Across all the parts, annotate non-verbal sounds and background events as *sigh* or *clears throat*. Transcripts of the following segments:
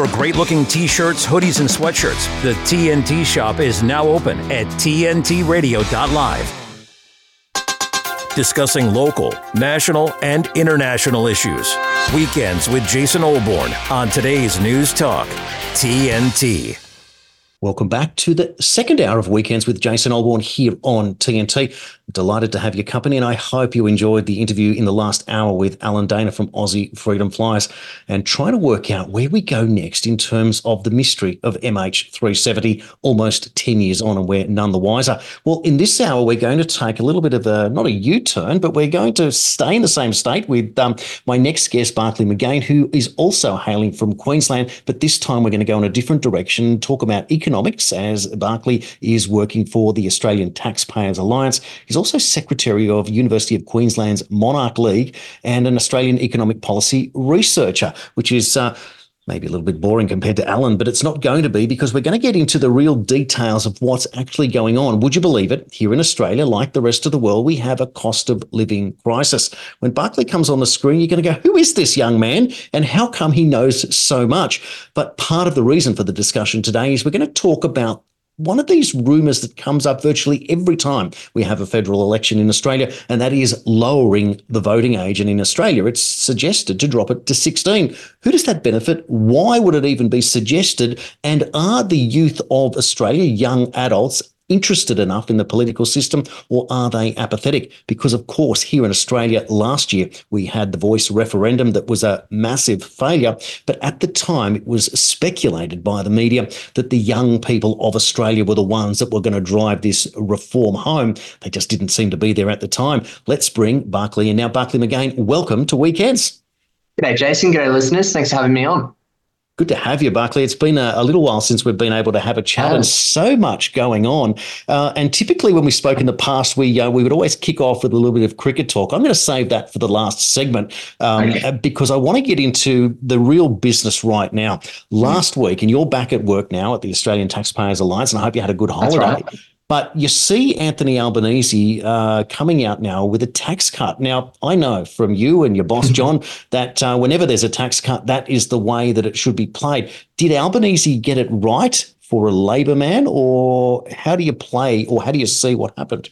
For great looking t shirts, hoodies, and sweatshirts, the TNT shop is now open at TNTRadio.live. Discussing local, national, and international issues. Weekends with Jason Olbourne on today's News Talk, TNT. Welcome back to the second hour of Weekends with Jason Olbourne here on TNT. Delighted to have your company, and I hope you enjoyed the interview in the last hour with Alan Dana from Aussie Freedom Flyers and trying to work out where we go next in terms of the mystery of MH370 almost 10 years on, and we're none the wiser. Well, in this hour, we're going to take a little bit of a not a U turn, but we're going to stay in the same state with um, my next guest, Barclay McGain, who is also hailing from Queensland, but this time we're going to go in a different direction, talk about economics, as Barclay is working for the Australian Taxpayers Alliance. He's also Secretary of University of Queensland's Monarch League and an Australian economic policy researcher, which is uh, maybe a little bit boring compared to Alan, but it's not going to be because we're going to get into the real details of what's actually going on. Would you believe it? Here in Australia, like the rest of the world, we have a cost of living crisis. When Barclay comes on the screen, you're going to go, who is this young man and how come he knows so much? But part of the reason for the discussion today is we're going to talk about one of these rumours that comes up virtually every time we have a federal election in Australia, and that is lowering the voting age. And in Australia, it's suggested to drop it to 16. Who does that benefit? Why would it even be suggested? And are the youth of Australia, young adults, interested enough in the political system or are they apathetic? Because, of course, here in Australia last year, we had the voice referendum that was a massive failure. But at the time, it was speculated by the media that the young people of Australia were the ones that were going to drive this reform home. They just didn't seem to be there at the time. Let's bring Barclay in now. Barclay McGain, welcome to Weekends. G'day, Jason. G'day, listeners. Thanks for having me on. Good to have you, Barclay. It's been a, a, little while since we've been able to have a chat, and so much going on. Uh, and typically, when we spoke in the past, we uh, we would always kick off with a little bit of cricket talk. I'm going to save that for the last segment um, okay. Uh, because I want to get into the real business right now. Last mm. week, and you're back at work now at the Australian Taxpayers Alliance, and I hope you had a good holiday. Right. But you see Anthony Albanese uh, coming out now with a tax cut. Now, I know from you and your boss, John, *laughs* that uh, whenever there's a tax cut, that is the way that it should be played. Did Albanese get it right for a Labor man, or how do you play, or how do you see what happened?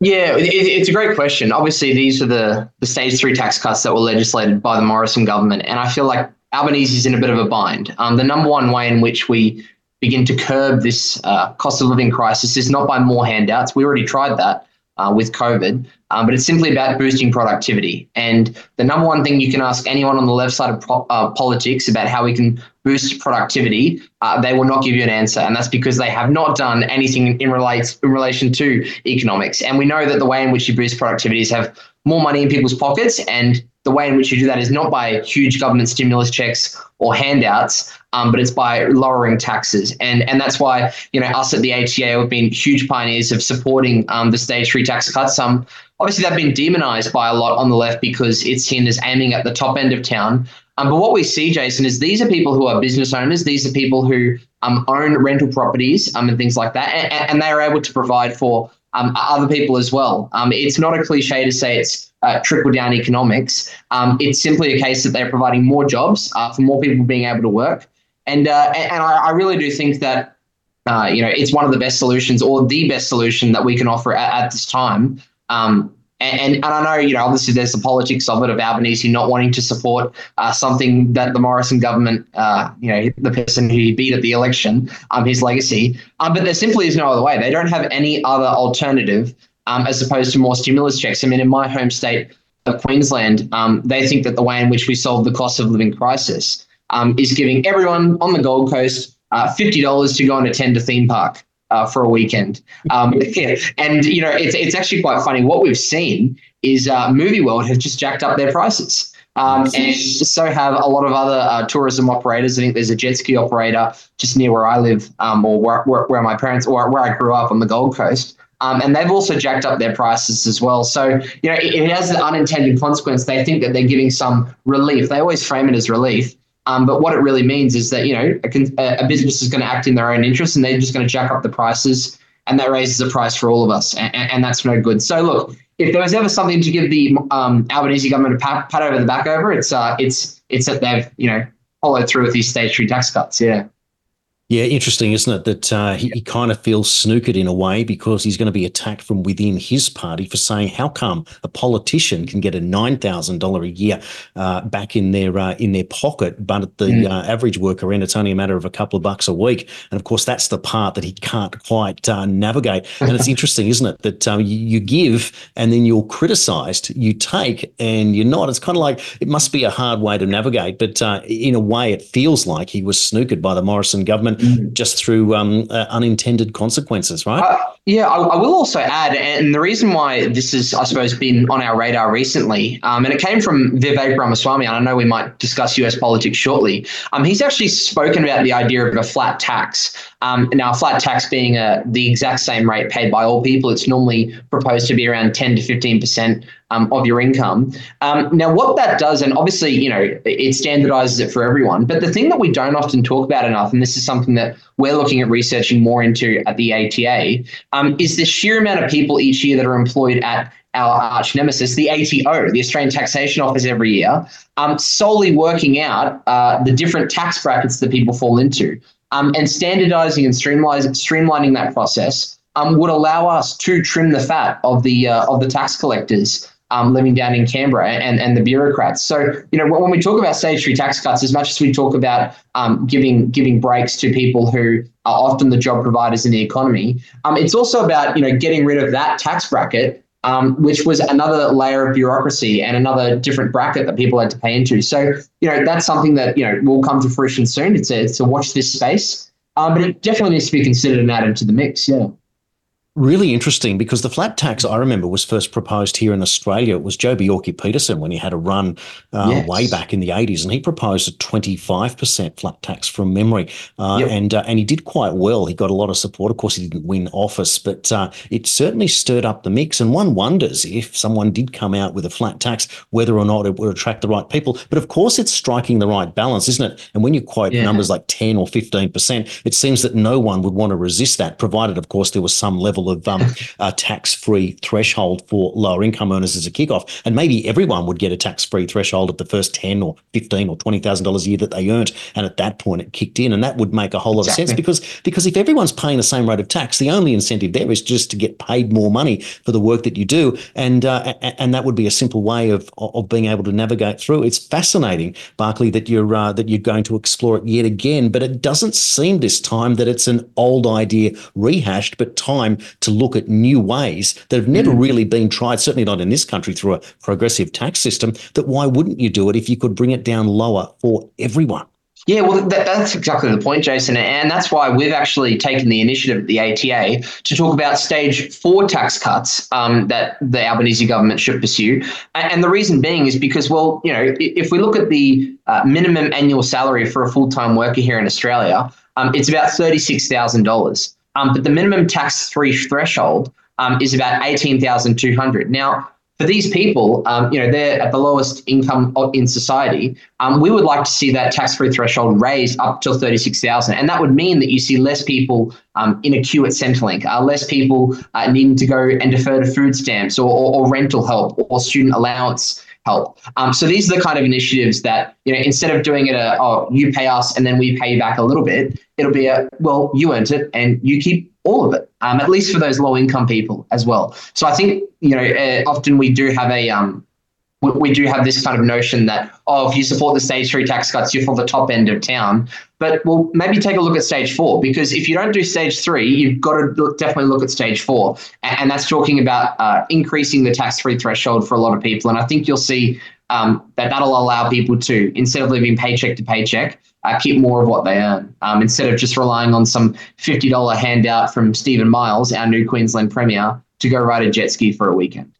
Yeah, it, it's a great question. Obviously, these are the, the stage three tax cuts that were legislated by the Morrison government. And I feel like Albanese is in a bit of a bind. Um, the number one way in which we begin to curb this uh, cost of living crisis is not by more handouts. We already tried that uh, with COVID, um, but it's simply about boosting productivity. And the number one thing you can ask anyone on the left side of uh, politics about how we can boost productivity, uh, they will not give you an answer. And that's because they have not done anything in, relate, in relation to economics. And we know that the way in which you boost productivity is have more money in people's pockets and the way in which you do that is not by huge government stimulus checks or handouts, um, but it's by lowering taxes. And and that's why you know us at the ATA have been huge pioneers of supporting um, the stage three tax cuts. Um, obviously they've been demonized by a lot on the left because it's seen as aiming at the top end of town. Um, but what we see, Jason, is these are people who are business owners. These are people who um, own rental properties um, and things like that, and, and they are able to provide for um, other people as well. Um, it's not a cliche to say it's uh, trickle down economics. Um, it's simply a case that they're providing more jobs uh, for more people being able to work. And, uh, and I, I, really do think that, uh, you know, it's one of the best solutions or the best solution that we can offer at, at this time. Um, and, and I know, you know, obviously there's the politics of it of Albanese not wanting to support uh, something that the Morrison government, uh, you know, the person who he beat at the election, um, his legacy. Um, but there simply is no other way. They don't have any other alternative um, as opposed to more stimulus checks. I mean, in my home state of Queensland, um, they think that the way in which we solve the cost of living crisis um, is giving everyone on the Gold Coast uh, $50 to go and attend a theme park uh, for a weekend. Um, *laughs* yeah. And, you know, it's, it's actually quite funny. What we've seen is uh, Movie World have just jacked up their prices. Um, and so have a lot of other uh, tourism operators. I think there's a jet ski operator just near where I live, um, or where, where, where, my parents, or where I grew up on the Gold Coast. Um, and they've also jacked up their prices as well. So, you know, it, it has the unintended consequence. They think that they're giving some relief. They always frame it as relief. Um, but what it really means is that you know a, a business is going to act in their own interest, and they're just going to jack up the prices, and that raises the price for all of us, and, and that's no good. So look, if there was ever something to give the um, Albanese government a pat, pat over the back over, it's uh, it's it's that they've you know followed through with these stage three tax cuts. Yeah. Yeah, interesting, isn't it? That uh, he, he, kind of feels snookered in a way because he's going to be attacked from within his party for saying, "How come a politician can get a nine thousand dollar a year uh, back in their uh, in their pocket, but at the mm. Uh, average worker end, it's only a matter of a couple of bucks a week?" And of course, that's the part that he can't quite uh, navigate. And it's *laughs* interesting, isn't it, that um, you, you, give and then you're criticised, you take and you're not. It's kind of like it must be a hard way to navigate, but uh, in a way, it feels like he was snookered by the Morrison government. Just through um, uh, unintended consequences, right? Uh, yeah, I, I, will also add, and the reason why this has, I suppose, been on our radar recently, um, and it came from Vivek Ramaswamy, and I know we might discuss US politics shortly. Um, he's actually spoken about the idea of a flat tax. Um, now, a flat tax being a, uh, the exact same rate paid by all people, it's normally proposed to be around 10 to 15 percent um, of your income. Um, now, what that does, and obviously, you know, it standardizes it for everyone. But the thing that we don't often talk about enough, and this is something that we're looking at researching more into at the ATA, um, is the sheer amount of people each year that are employed at our arch nemesis, the ATO, the Australian Taxation Office, every year, um, solely working out uh, the different tax brackets that people fall into. Um, and standardizing and streamlining, that process um, would allow us to trim the fat of the uh, of the tax collectors um, living down in Canberra and, and the bureaucrats. So, you know, when we talk about stage three tax cuts, as much as we talk about um, giving giving breaks to people who are often the job providers in the economy, um, it's also about, you know, getting rid of that tax bracket, um, which was another layer of bureaucracy and another different bracket that people had to pay into. So, you know, that's something that, you know, will come to fruition soon. It's a, it's a watch this space. Um, but it definitely needs to be considered and added to the mix. Yeah really interesting because the flat tax I remember was first proposed here in Australia. It was Joh Bjelke-Petersen when he had a run uh, yes. way back in the 80s, and he proposed a 25% flat tax from memory. Uh, yep. And uh, and he did quite well. He got a lot of support. Of course, he didn't win office, but uh, it certainly stirred up the mix. And one wonders if someone did come out with a flat tax, whether or not it would attract the right people. But of course, it's striking the right balance, isn't it? And when you quote yeah. numbers like 10 or 15%, it seems that no one would want to resist that, provided, of course, there was some level of um, a tax-free threshold for lower income earners as a kickoff, and maybe everyone would get a tax-free threshold at the first ten or fifteen or twenty thousand dollars a year that they earned, and at that point it kicked in, and that would make a whole lot exactly. of sense because because if everyone's paying the same rate of tax, the only incentive there is just to get paid more money for the work that you do, and uh, and that would be a simple way of of being able to navigate through. It's fascinating, Barclay, that you're uh, that you're going to explore it yet again, but it doesn't seem this time that it's an old idea rehashed, but time to look at new ways that have never mm. really been tried, certainly not in this country through a progressive tax system, that why wouldn't you do it if you could bring it down lower for everyone? Yeah, well, that, that's exactly the point, Jason. And that's why we've actually taken the initiative at the ATA to talk about stage four tax cuts um, that the Albanese government should pursue. And the reason being is because, well, you know, if we look at the uh, minimum annual salary for a full time worker here in Australia, um, it's about $36,000. Um, but the minimum tax free threshold um, is about 18,200. Now, for these people, um, you know, they're at the lowest income in society. Um, we would like to see that tax-free threshold raised up to 36,000, and that would mean that you see less people um, in a queue at Centrelink, uh, less people uh, needing to go and defer to food stamps or, or, or rental help or student allowance help. Um, so these are the kind of initiatives that you know instead of doing it a oh you pay us and then we pay you back a little bit, it'll be a well you earned it and you keep all of it. Um, at least for those low income people as well. So I think you know uh, often we do have a um, we do have this kind of notion that oh if you support the stage three tax cuts you're for the top end of town. But well maybe take a look at stage four because if you don't do stage three you've got to look, definitely look at stage four. And, and that's talking about uh, increasing the tax free threshold for a lot of people. And i think you'll see um, that that'll allow people to instead of living paycheck to paycheck uh, keep more of what they earn. Um, instead of just relying on some $50 handout from Steven Miles our new queensland premier to go ride a jet ski for a weekend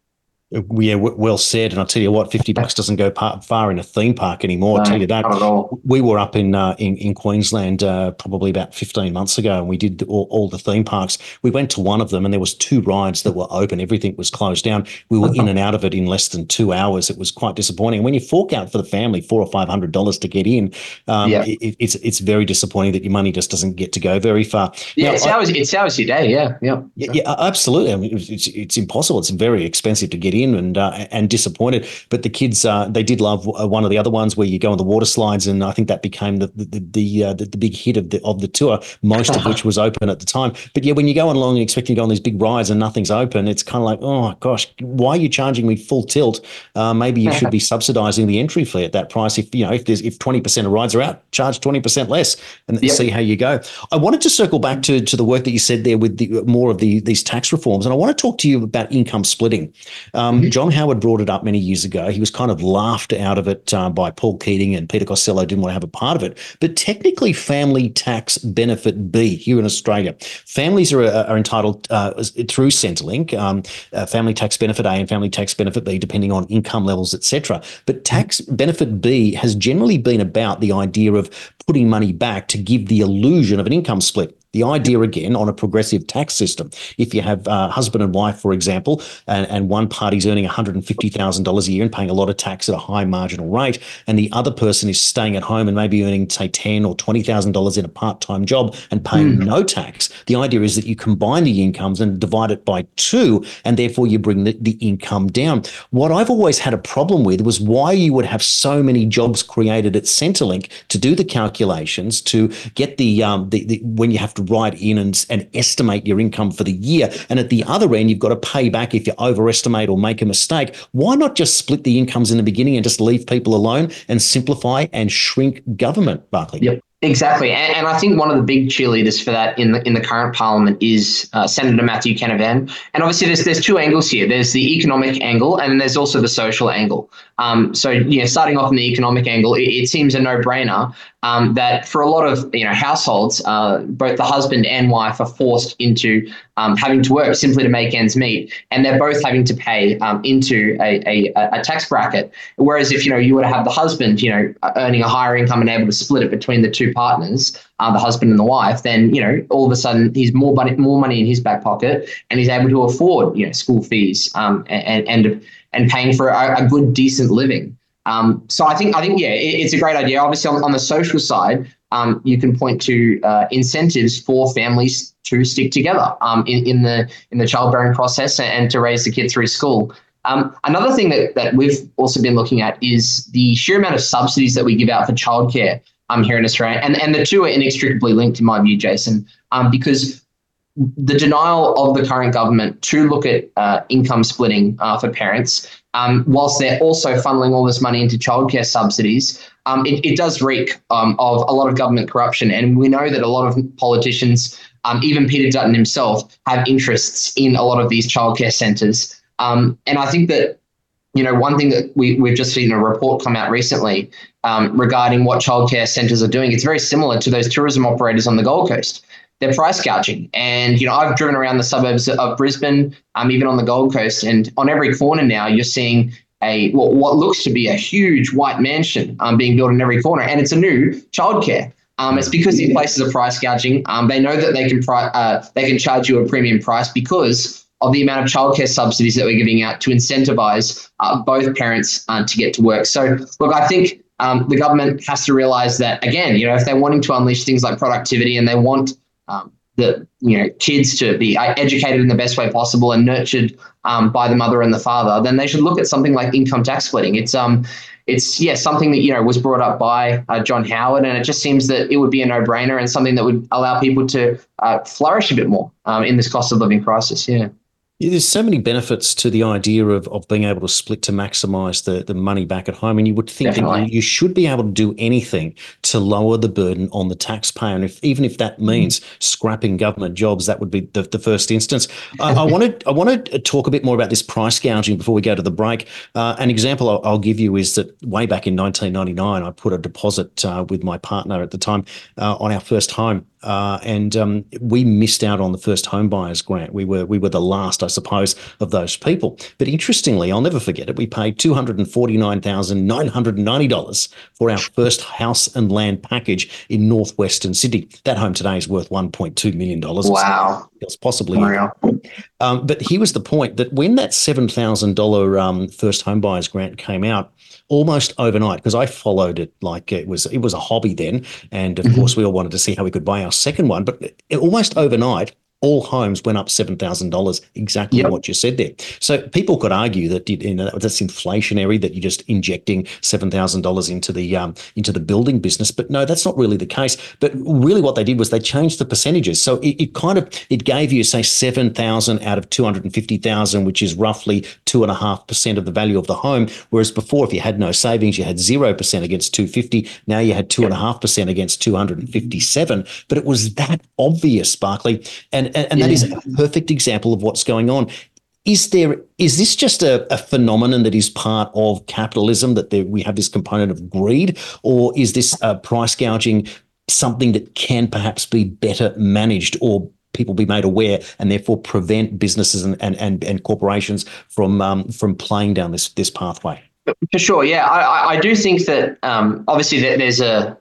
yeah, well said. And I'll tell you what, fifty bucks doesn't go far in a theme park anymore. No, I'll tell you that. Not at all. We were up in uh, in, in Queensland uh, probably about fifteen months ago, and we did all, all, the theme parks. We went to one of them, and there was two rides that were open. Everything was closed down. We were in and out of it in less than two hours. It was quite disappointing. When you fork out for the family four or five hundred dollars to get in, um, yeah. it, it's it's very disappointing that your money just doesn't get to go very far. Yeah, now, it's hours it's hours your day. Yeah, yeah, yeah, yeah absolutely. I mean, it's it's impossible. It's very expensive to get in and uh, and disappointed. But the kids, uh, they did love uh, one of the other ones where you go on the water slides, and I think that became the the the, uh, the, the, big hit of the of the tour, most of which *laughs* was open at the time. But yeah, when you go along and expecting to go on these big rides and nothing's open, it's kind of like, oh gosh, why are you charging me full tilt? Uh, maybe you should be *laughs* subsidising the entry fee at that price. If you know if there's if twenty percent of rides are out, charge twenty percent less, and yep. see how you go. I wanted to circle back to to the work that you said there with the more of the these tax reforms, and I want to talk to you about income splitting. Um, mm-hmm. John Howard brought it up many years ago. He was kind of laughed out of it uh, by Paul Keating and Peter Costello didn't want to have a part of it. But technically, family tax benefit B here in Australia, families are, are entitled uh, through Centrelink, um, uh, family tax benefit A and family tax benefit B, depending on income levels, etc. But tax benefit B has generally been about the idea of putting money back to give the illusion of an income split. The idea again on a progressive tax system, if you have a husband and wife, for example, and, and one party's earning $150,000 a year and paying a lot of tax at a high marginal rate, and the other person is staying at home and maybe earning, say, ten or $20,000 in a part-time job and paying mm. no tax, the idea is that you combine the incomes and divide it by two, and therefore you bring the, the income down. What I've always had a problem with was why you would have so many jobs created at Centrelink to do the calculations, to get the, um, the, the when you have to write in and, and estimate your income for the year. And at the other end, you've got to pay back if you overestimate or make a mistake. Why not just split the incomes in the beginning and just leave people alone and simplify and shrink government, Barclay? Yep. Exactly, and, and, I think one of the big cheerleaders for that in the in the current parliament is uh, Senator Matthew Canavan. And obviously, there's there's two angles here. There's the economic angle, and there's also the social angle. Um, so, you know, starting off in the economic angle, it, it seems a no-brainer um, that for a lot of you know households, uh, both the husband and wife are forced into um, having to work simply to make ends meet, and they're both having to pay um, into a, a, a, tax bracket. Whereas if you know you were to have the husband, you know, earning a higher income and able to split it between the two partners, uh, the husband and the wife, then you know all of a sudden he's more money, more money in his back pocket, and he's able to afford you know school fees um, and and and paying for a, a good decent living. Um, so I think I think yeah, it, it's a great idea. Obviously, on, on the social side, um, you can point to uh, incentives for families to stick together um, in, in the in the childbearing process and to raise the kid through school. Um, another thing that, that we've also been looking at is the sheer amount of subsidies that we give out for childcare um, here in Australia, and and the two are inextricably linked in my view, Jason, um, because the denial of the current government to look at uh, income splitting uh, for parents, um, whilst they're also funneling all this money into childcare subsidies, um, it, it, does reek um, of a lot of government corruption. And we know that a lot of politicians, um, even Peter Dutton himself, have interests in a lot of these childcare centres. Um, and I think that you know, one thing that we, we've just seen a report come out recently um, regarding what childcare centres are doing. It's very similar to those tourism operators on the Gold Coast they're price gouging. And you know, I've driven around the suburbs of Brisbane, um, even on the Gold Coast, and on every corner now you're seeing a what, what looks to be a huge white mansion um, being built in every corner, and it's a new childcare. Um, it's because these places are price gouging. Um, they know that they can pri- uh, they can charge you a premium price because of the amount of childcare subsidies that we're giving out to incentivize uh, both parents uh, to get to work. So, look, I think um, the government has to realize that again, you know, if they're wanting to unleash things like productivity and they want um, the you know kids to be educated in the best way possible and nurtured um, by the mother and the father, then they should look at something like income tax splitting. It's um it's yeah something that you know was brought up by uh, John Howard, and it just seems that it would be a no brainer and something that would allow people to uh, flourish a bit more um, in this cost of living crisis. Yeah. There's so many benefits to the idea of, of being able to split to maximize the, the money back at home. And you would think Definitely. that you, should be able to do anything to lower the burden on the taxpayer. And if even if that means scrapping government jobs, that would be the, the first instance. I, I wanted I want to talk a bit more about this price gouging before we go to the break. Uh, an example I'll, I'll, give you is that way back in 1999, I put a deposit uh, with my partner at the time uh, on our first home uh, and um, we missed out on the first home buyers grant. We were we were the last, I suppose, of those people. But interestingly, I'll never forget it. We paid two hundred and forty nine thousand nine hundred and ninety dollars for our first house and land package in northwestern Sydney. That home today is worth one point two million dollars. Wow, it's possibly. Um, but here was the point that when that seven thousand um, first home buyers grant came out, almost overnight because I followed it like it was it was a hobby then, and of mm-hmm. course we all wanted to see how we could buy our second one. But almost overnight, all homes went up seven thousand dollars. Exactly yep. what you said there. So people could argue that you know that's inflationary that you're just injecting seven thousand dollars into the um, into the building business, but no, that's not really the case. But really, what they did was they changed the percentages. So it, it kind of it gave you say seven thousand out of two hundred and fifty thousand, which is roughly two and a half percent of the value of the home. Whereas before, if you had no savings, you had zero percent against two fifty. Now you had two and a half percent against two hundred and fifty seven. But it was that obvious, Barclay, and and, and that is a perfect example of what's going on. Is there is this just a, a phenomenon that is part of capitalism that there, we have this component of greed, or is this uh, price gouging something that can perhaps be better managed or people be made aware and therefore prevent businesses and, and, and, and corporations from um, from playing down this this pathway? For sure, yeah, I, I do think that um, obviously there's a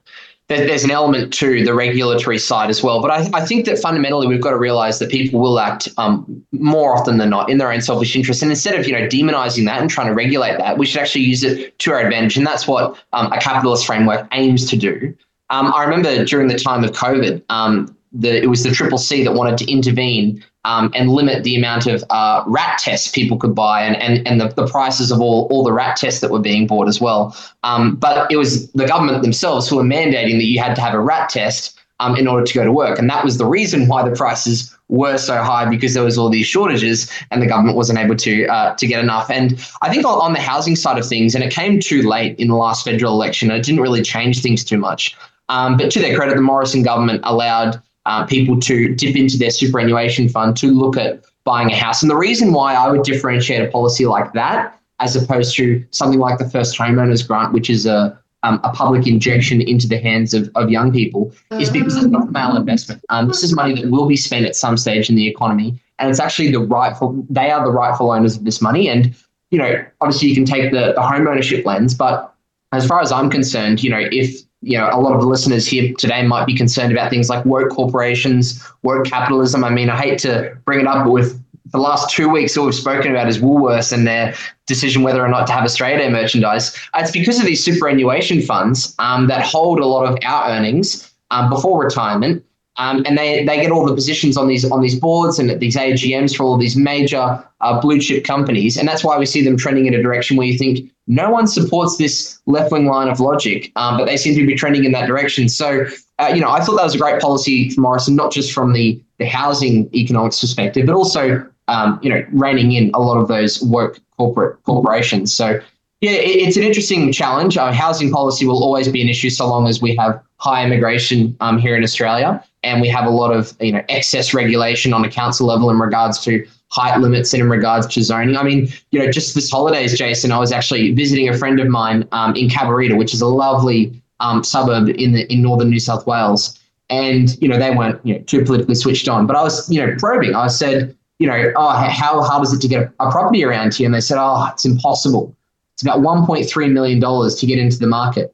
there's an element to the regulatory side as well. But I, I think that fundamentally we've got to realize that people will act um, more often than not in their own selfish interest. And instead of you know demonizing that and trying to regulate that, we should actually use it to our advantage. And that's what um, a capitalist framework aims to do. Um, I remember during the time of COVID, um, the, it was the Triple C that wanted to intervene um, and limit the amount of uh, RAT tests people could buy and, and, and the, the prices of all, all the RAT tests that were being bought as well. Um, but it was the government themselves who were mandating that you had to have a RAT test um, in order to go to work. And that was the reason why the prices were so high because there was all these shortages and the government wasn't able to uh, to get enough. And I think on the housing side of things, and it came too late in the last federal election, it didn't really change things too much. Um, but to their credit, the Morrison government allowed uh, people to dip into their superannuation fund to look at buying a house. And the reason why I would differentiate a policy like that as opposed to something like the first homeowners grant, which is a um, a public injection into the hands of, of young people, is because it's not malinvestment. Um, this is money that will be spent at some stage in the economy, and it's actually the rightful. They are the rightful owners of this money, and you know, obviously, you can take the the home ownership lens, but as far as I'm concerned, you know, if you know, a lot of the listeners here today might be concerned about things like woke corporations, woke capitalism. I mean, I hate to bring it up, but with the last two weeks, all we've spoken about is Woolworths and their decision whether or not to have Australia Day merchandise. It's because of these superannuation funds um, that hold a lot of our earnings um, before retirement. Um, and they, they get all the positions on these on these boards and at these AGMs for all these major uh, blue chip companies, and that's why we see them trending in a direction where you think no one supports this left wing line of logic, um, but they seem to be trending in that direction. So, uh, you know, I thought that was a great policy for Morrison, not just from the the housing economics perspective, but also um, you know reining in a lot of those woke corporate corporations. So yeah, it's an interesting challenge. Uh, housing policy will always be an issue so long as we have high immigration um, here in Australia, and we have a lot of you know excess regulation on a council level in regards to height limits and in regards to zoning. I mean, you know, just this holidays, Jason, I was actually visiting a friend of mine um, in Cabarita, which is a lovely um, suburb in the in northern New South Wales, and you know they weren't you know too politically switched on. But I was you know probing. I said, you know, oh, how hard is it to get a property around here? And they said, oh, it's impossible. It's about 1.3 million dollars to get into the market.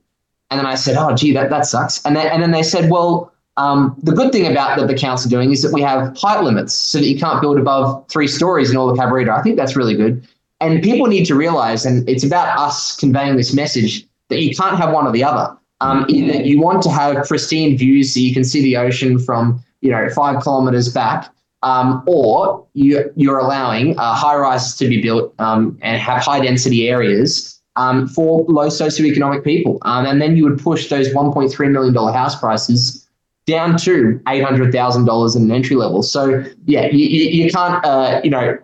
And then I said, oh, gee, that that sucks. And then and then they said, well, um, the good thing about that the council doing is that we have height limits so that you can't build above three stories in all of Cabarita. I think that's really good. And people need to realize, and it's about us conveying this message that you can't have one or the other. Um, either you want to have pristine views so you can see the ocean from you know five kilometers back, um, or you, you're allowing uh, high rises to be built um, and have high density areas um, for low socioeconomic people. Um, and then you would push those $1.3 million house prices down to $800,000 in an entry level. So, yeah, you, you can't, uh, you know,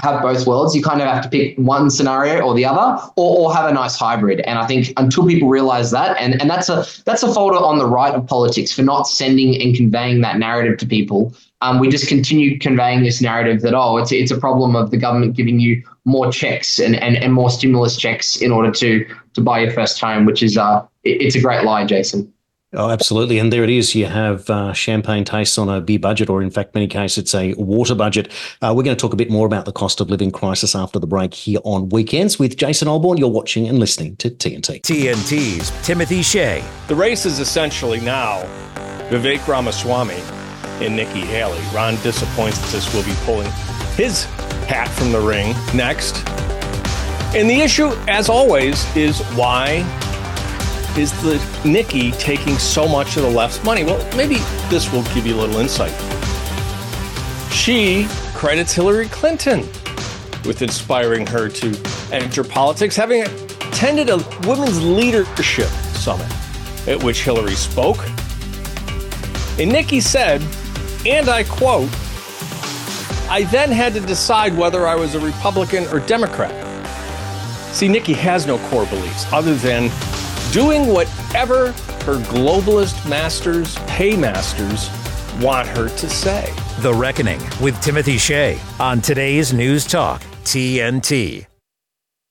have both worlds. You kind of have to pick one scenario or the other, or, or have a nice hybrid. And I think until people realize that, and, and that's a that's a fault on the right of politics for not sending and conveying that narrative to people. Um, we just continue conveying this narrative that oh, it's it's a problem of the government giving you more checks and, and, and more stimulus checks in order to to buy your first home, which is uh it, it's a great lie, Jason. Oh, absolutely. And there it is. You have uh, champagne tastes on a beer budget, or in fact, many cases, it's a water budget. Uh, we're going to talk a bit more about the cost of living crisis after the break here on Weekends with Jason Olbourne. You're watching and listening to TNT. TNT's Timothy Shea. The race is essentially now Vivek Ramaswamy and Nikki Haley. Ron DeSantis that will be pulling his hat from the ring next. And the issue, as always, is why is the Nikki taking so much of the left's money? Well, maybe this will give you a little insight. She credits Hillary Clinton with inspiring her to enter politics, having attended a women's leadership summit at which Hillary spoke. And Nikki said, and I quote, I then had to decide whether I was a Republican or Democrat. See, Nikki has no core beliefs other than doing whatever her globalist masters, paymasters, want her to say. The Reckoning with Timothy Shea on today's News Talk, TNT.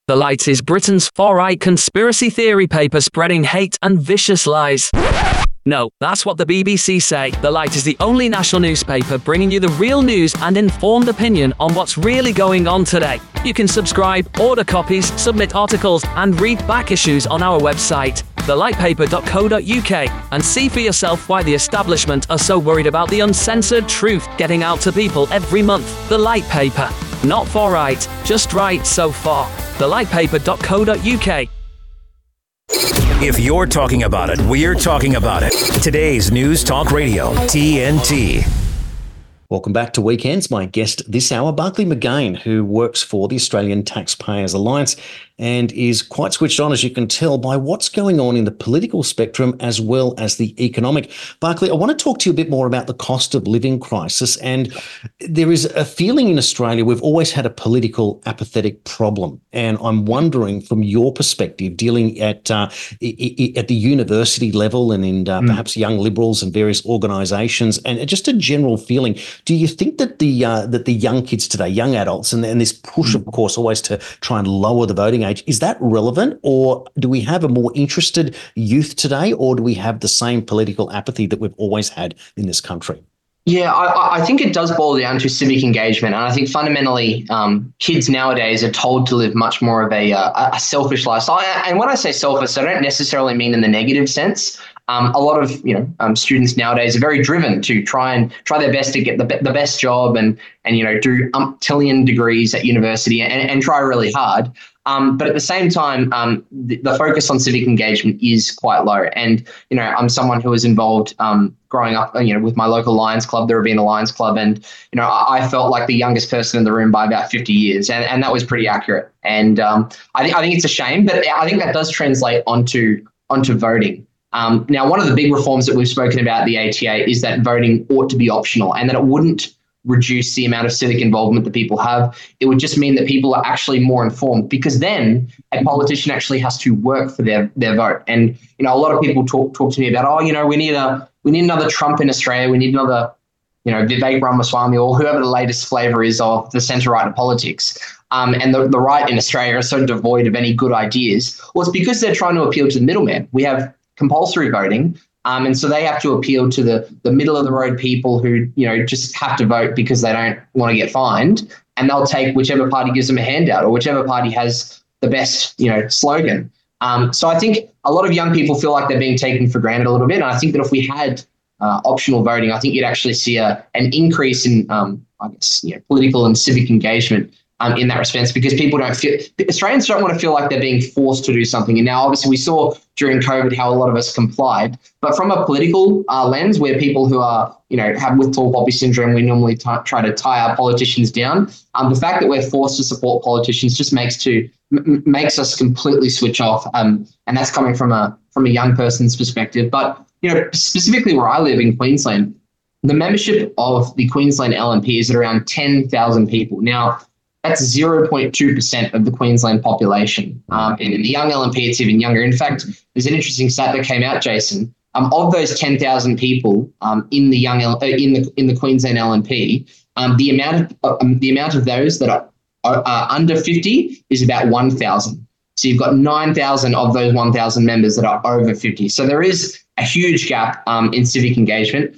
The Light is Britain's far right conspiracy theory paper spreading hate and vicious lies. No, that's what the BBC say. The Light is the only national newspaper bringing you the real news and informed opinion on what's really going on today. You can subscribe, order copies, submit articles, and read back issues on our website, thelightpaper.co.uk, and see for yourself why the establishment are so worried about the uncensored truth getting out to people every month. The Light Paper. Not for right, just right so far. Thelightpaper.co.uk. If you're talking about it, we're talking about it. Today's News Talk Radio, TNT. Welcome back to Weekends. My guest this hour, Barclay McGain, who works for the Australian Taxpayers Alliance and is quite switched on, as you can tell, by what's going on in the political spectrum as well as the economic. Barclay, I want to talk to you a bit more about the cost of living crisis. And there is a feeling in Australia we've always had a political apathetic problem. And I'm wondering, from your perspective, dealing at uh, at the university level and in uh, mm. perhaps young liberals and various organisations, and just a general feeling, do you think that the uh, that the young kids today, young adults, and, and this push, mm. of course, always to try and lower the voting age. Is that relevant, or do we have a more interested youth today, or do we have the same political apathy that we've always had in this country? Yeah, I, I, think it does boil down to civic engagement, and I think fundamentally, um, kids nowadays are told to live much more of a, uh, a selfish lifestyle. And when I say selfish, I don't necessarily mean in the negative sense. Um, a lot of you know um, students nowadays are very driven to try and try their best to get the, the best job and and you know do umptillion degrees at university and, and try really hard. Um, but at the same time, um, the, the, focus on civic engagement is quite low. And you know, I'm someone who was involved um, growing up, you know, with my local Lions Club, the Robina Lions Club, and you know, I, I, felt like the youngest person in the room by about 50 years, and, and that was pretty accurate. And um, I, th- I think it's a shame, but I think that does translate onto onto voting. Um, now, one of the big reforms that we've spoken about the ATA is that voting ought to be optional, and that it wouldn't reduce the amount of civic involvement that people have. It would just mean that people are actually more informed because then a politician actually has to work for their their vote. And you know, a lot of people talk talk to me about, oh, you know, we need a we need another Trump in Australia. We need another, you know, Vivek Ramaswamy or whoever the latest flavor is of the centre right of politics. Um, and the, the right in Australia are so devoid of any good ideas. Well, it's because they're trying to appeal to the middleman. We have compulsory voting, um, and so they have to appeal to the, the middle of the road people who, you know, just have to vote because they don't want to get fined. And they'll take whichever party gives them a handout or whichever party has the best, you know, slogan. Um, so I think a lot of young people feel like they're being taken for granted a little bit. And I think that if we had uh, optional voting, I think you'd actually see a, an increase in, um, I guess, you know, political and civic engagement um, in that respect because people don't feel Australians don't want to feel like they're being forced to do something. And now, obviously, we saw during COVID how a lot of us complied. But from a political uh, lens, where people who are you know have with tall poppy syndrome, we normally t- try to tie our politicians down. Um, the fact that we're forced to support politicians just makes to m- makes us completely switch off. Um, and that's coming from a from a young person's perspective. But you know, specifically where I live in Queensland, the membership of the Queensland LNP is at around 10,000 people. Now, that's 0.2% of the Queensland population. Um, and in the young LNP, it's even younger. In fact, there's an interesting stat that came out, Jason. Um, of those 10,000 people um, in the young uh, in the in the Queensland LNP, um, the amount of uh, um, the amount of those that are, are, are under 50 is about 1,000. So you've got 9,000 of those 1,000 members that are over 50. So there is a huge gap um, in civic engagement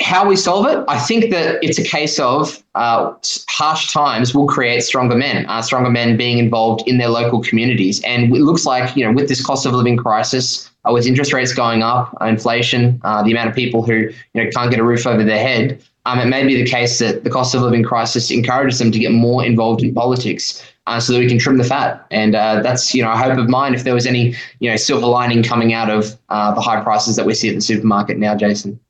how we solve it, I think that it's a case of uh, harsh times will create stronger men, uh, stronger men being involved in their local communities. And it looks like, you know, with this cost of living crisis, uh, with interest rates going up, uh, inflation, uh, the amount of people who, you know, can't get a roof over their head, um, it may be the case that the cost of living crisis encourages them to get more involved in politics. Uh, so that we can trim the fat. And uh, that's, you know, a hope of mine if there was any, you know, silver lining coming out of uh, the high prices that we see at the supermarket now, Jason.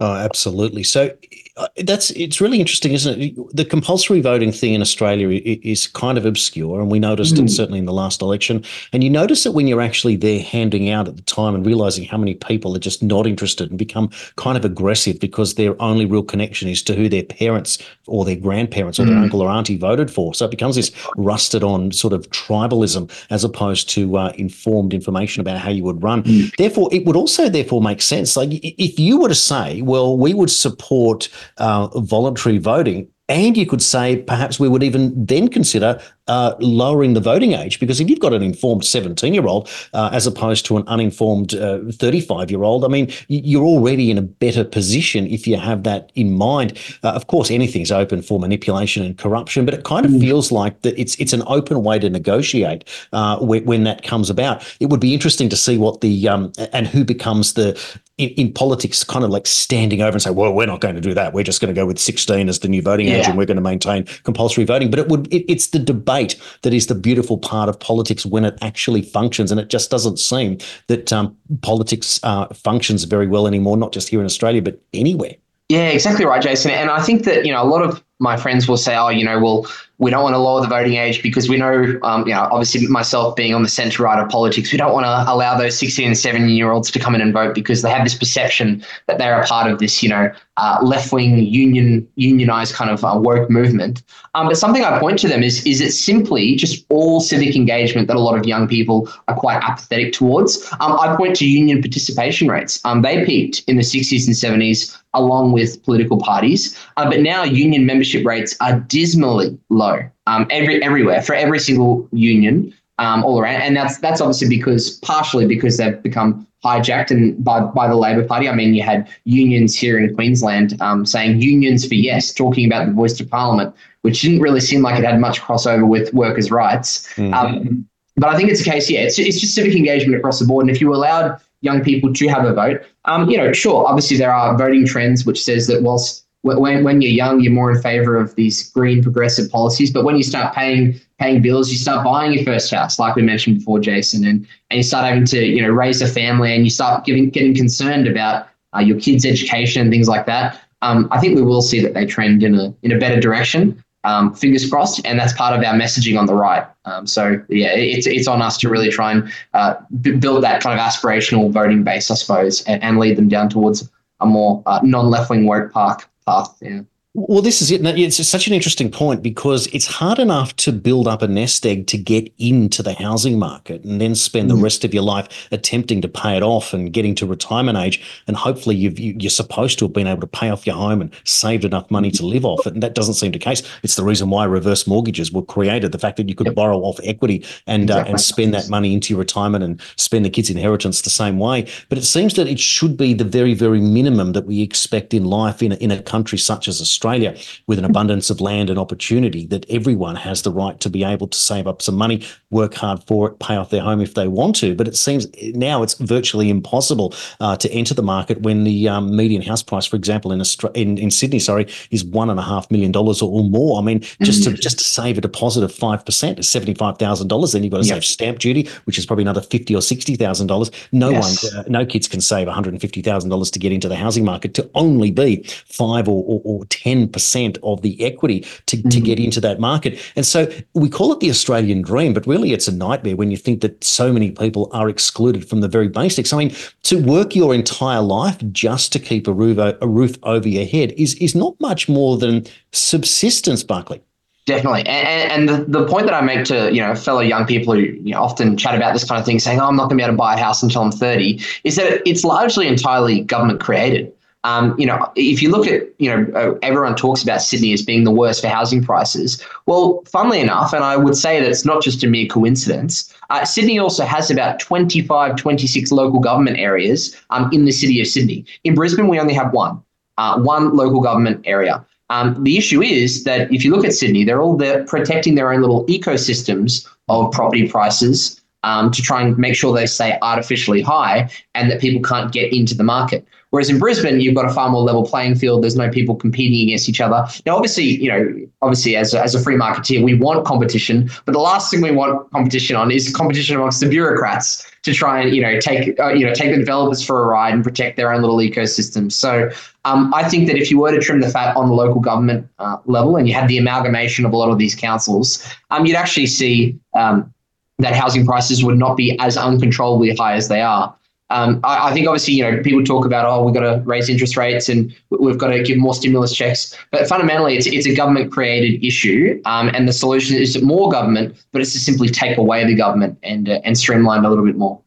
Oh, absolutely. So uh, that's it's really interesting, isn't it? The compulsory voting thing in Australia is kind of obscure, and we noticed mm. it certainly in the last election. And you notice it when you're actually there handing out at the time and realizing how many people are just not interested and become kind of aggressive because their only real connection is to who their parents or their grandparents or mm. their uncle or auntie voted for. So it becomes this rusted on sort of tribalism as opposed to uh, informed information about how you would run. Mm. Therefore, it would also therefore make sense. Like if you were to say, well, we would support uh, voluntary voting. And you could say perhaps we would even then consider uh, lowering the voting age because if you've got an informed 17 year old uh, as opposed to an uninformed 35 uh, year old, I mean, you're already in a better position if you have that in mind. Uh, of course, anything's open for manipulation and corruption, but it kind of mm. feels like that it's it's an open way to negotiate uh, when, when, that comes about. It would be interesting to see what the um, and who becomes the in, in, politics kind of like standing over and say, well, we're not going to do that. We're just going to go with 16 as the new voting yeah. age and we're going to maintain compulsory voting. But it would, it, it's the debate that is the beautiful part of politics when it actually functions. And it just doesn't seem that um, politics uh, functions very well anymore, not just here in Australia, but anywhere. Yeah, exactly right, Jason. And I think that, you know, a lot of my friends will say, oh, you know, well, we don't want to lower the voting age because we know, um, you know, obviously myself being on the centre right of politics, we don't want to allow those 16 and 17 year olds to come in and vote because they have this perception that they're a part of this, you know, uh, left wing union unionized kind of uh, woke movement. Um, but something I point to them is is it simply just all civic engagement that a lot of young people are quite apathetic towards. Um, I point to union participation rates. Um, they peaked in the 60s and 70s along with political parties, uh, but now union membership rates are dismally low. Um, every everywhere for every single union um, all around, and that's that's obviously because partially because they've become hijacked and by, by the Labor Party. I mean, you had unions here in Queensland um, saying unions for yes, talking about the voice to Parliament, which didn't really seem like it had much crossover with workers' rights. Mm-hmm. Um, but I think it's a case, yeah, it's, it's just civic engagement across the board. And if you allowed young people to have a vote, um, you know, sure, obviously there are voting trends which says that whilst when, when you're young, you're more in favor of these green progressive policies. But when you start paying paying bills, you start buying your first house, like we mentioned before, Jason, and, and you start having to you know raise a family, and you start getting getting concerned about uh, your kids' education and things like that. Um, I think we will see that they trend in a in a better direction. Um, fingers crossed, and that's part of our messaging on the right. Um, so yeah, it's it's on us to really try and uh, b- build that kind of aspirational voting base, I suppose, and, and lead them down towards a more uh, non-left wing woke path. Path yeah. Well, this is it. It's such an interesting point because it's hard enough to build up a nest egg to get into the housing market and then spend mm. the rest of your life attempting to pay it off and getting to retirement age. And hopefully, you've, you, are supposed to have been able to pay off your home and saved enough money to live off it. And that doesn't seem the case. It's the reason why reverse mortgages were created. The fact that you could yep. borrow off equity and exactly. uh, and spend that money into your retirement and spend the kids' inheritance the same way. But it seems that it should be the very, very minimum that we expect in life in a, in a country such as Australia. Australia with an abundance of land and opportunity that everyone has the right to be able to save up some money, work hard for it, pay off their home if they want to. But it seems now it's virtually impossible uh, to enter the market when the um, median house price, for example, in, Austra- in in Sydney, sorry, is one and a half million dollars or more. I mean, just to mm. just to save a deposit of five percent is seventy five thousand dollars. Then you've got to yep. save stamp duty, which is probably another fifty or sixty thousand dollars. No yes. one, uh, no kids can save one hundred and fifty thousand dollars to get into the housing market to only be five or, or, or ten 10% of the equity to, mm-hmm. to get mm. into that market. And so we call it the Australian dream, but really it's a nightmare when you think that so many people are excluded from the very basics. I mean, to work your entire life just to keep a roof, a roof over your head is, is not much more than subsistence, Barclay. Definitely, and, and the, the point that I make to you know fellow young people who you know, often chat about this kind of thing, saying, "Oh, I'm not going to be able to buy a house until I'm 30," is that it's largely entirely government created. Um, you know, if you look at, you know, uh, everyone talks about Sydney as being the worst for housing prices. Well, funnily enough, and I would say that it's not just a mere coincidence, uh, Sydney also has about 25, 26 local government areas um, in the city of Sydney. In Brisbane, we only have one, uh, one local government area. Um, the issue is that if you look at Sydney, they're all there protecting their own little ecosystems of property prices um, to try and make sure they stay artificially high and that people can't get into the market. Whereas in Brisbane, you've got a far more level playing field. There's no people competing against each other. Now, obviously, you know, obviously as a, as a free marketeer, we want competition, but the last thing we want competition on is competition amongst the bureaucrats to try and you know take uh, you know take the developers for a ride and protect their own little ecosystem. So um, I think that if you were to trim the fat on the local government uh, level and you had the amalgamation of a lot of these councils, um, you'd actually see um, that housing prices would not be as uncontrollably high as they are. Um, I, I, think obviously, you know, people talk about, oh, we've got to raise interest rates and we've got to give more stimulus checks. But fundamentally, it's, it's a government created issue. Um, and the solution is more government, but it's to simply take away the government and, uh, and streamline a little bit more.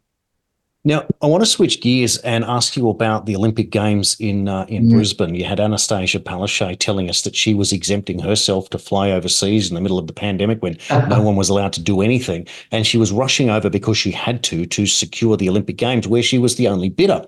Now, I want to switch gears and ask you about the Olympic Games in uh, in mm. Brisbane. You had Annastacia Palaszczuk telling us that she was exempting herself to fly overseas in the middle of the pandemic when no one was allowed to do anything, and she was rushing over because she had to to secure the Olympic Games, where she was the only bidder.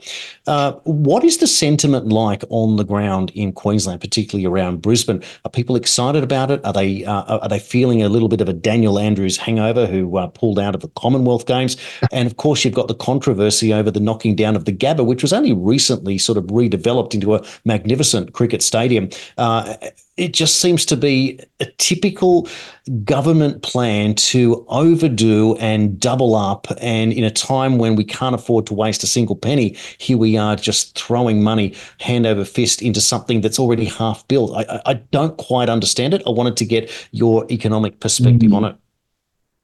Uh, what is the sentiment like on the ground in Queensland, particularly around Brisbane? Are people excited about it? Are they uh, are they feeling a little bit of a Daniel Andrews hangover who uh, pulled out of the Commonwealth Games? And of course, you've got the controversy controversy over the knocking down of the Gabba, which was only recently sort of redeveloped into a magnificent cricket stadium. Uh, it just seems to be a typical government plan to overdo and double up. And in a time when we can't afford to waste a single penny, here we are just throwing money hand over fist into something that's already half built. I, I don't quite understand it. I wanted to get your economic perspective mm. on it.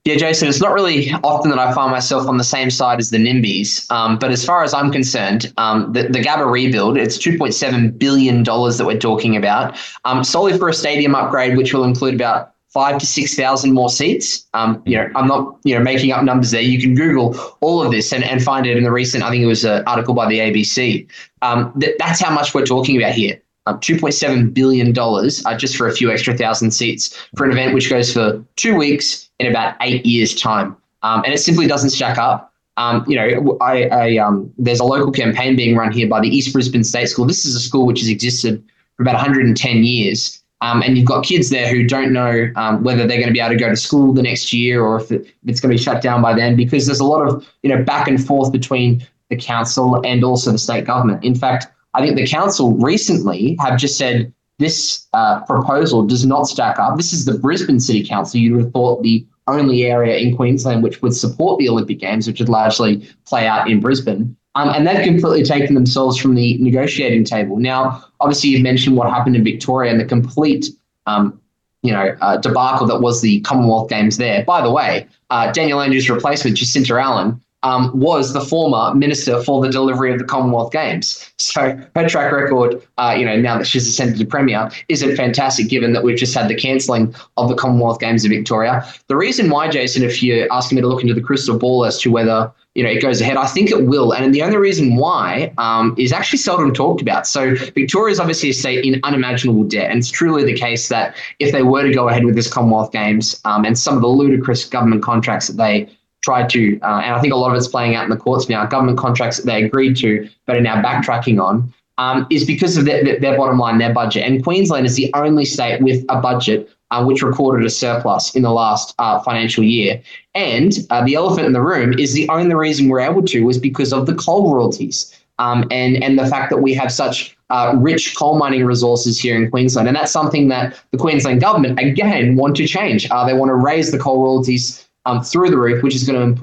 Yeah, Jason, it's not really often that I find myself on the same side as the NIMBYs. Um, but as far as I'm concerned, um, the, the Gabba rebuild, it's $2.7 billion that we're talking about, um, solely for a stadium upgrade, which will include about five to 6,000 more seats. Um, you know, I'm not, you know, making up numbers there. You can Google all of this and, and find it in the recent, I think it was an article by the ABC. Um, th- that's how much we're talking about here. Um, $2.7 billion uh, just for a few extra thousand seats for an event which goes for two weeks in about eight years' time. Um, and it simply doesn't stack up. Um, you know, I, I um, there's a local campaign being run here by the East Brisbane State School. This is a school which has existed for about 110 years. Um, and you've got kids there who don't know um, whether they're going to be able to go to school the next year or if, it, if it's going to be shut down by then because there's a lot of you know back and forth between the council and also the state government. In fact, I think the council recently have just said this uh, proposal does not stack up. This is the Brisbane City Council. You'd have thought the only area in Queensland which would support the Olympic Games, which would largely play out in Brisbane. Um, and they've completely taken themselves from the negotiating table. Now, obviously, you mentioned what happened in Victoria and the complete, um, you know, uh, debacle that was the Commonwealth Games there. By the way, uh, Daniel Andrews' replacement, Jacinta Allan, um, was the former minister for the delivery of the Commonwealth Games. So her track record, uh, you know, now that she's ascended to premier, isn't fantastic given that we've just had the cancelling of the Commonwealth Games in Victoria. The reason why, Jason, if you're asking me to look into the crystal ball as to whether you know it goes ahead, I think it will. And the only reason why um, is actually seldom talked about. So Victoria is obviously a state in unimaginable debt, and it's truly the case that if they were to go ahead with this Commonwealth Games um, and some of the ludicrous government contracts that they tried to, uh, and I think a lot of it's playing out in the courts now, government contracts that they agreed to, but are now backtracking on, um, is because of their, their bottom line, their budget. And Queensland is the only state with a budget uh, which recorded a surplus in the last uh, financial year. And uh, the elephant in the room is the only reason we're able to was because of the coal royalties. Um, and, and the fact that we have such uh, rich coal mining resources here in Queensland. And that's something that the Queensland government, again, want to change. Uh, they want to raise the coal royalties um, through the roof, which is going to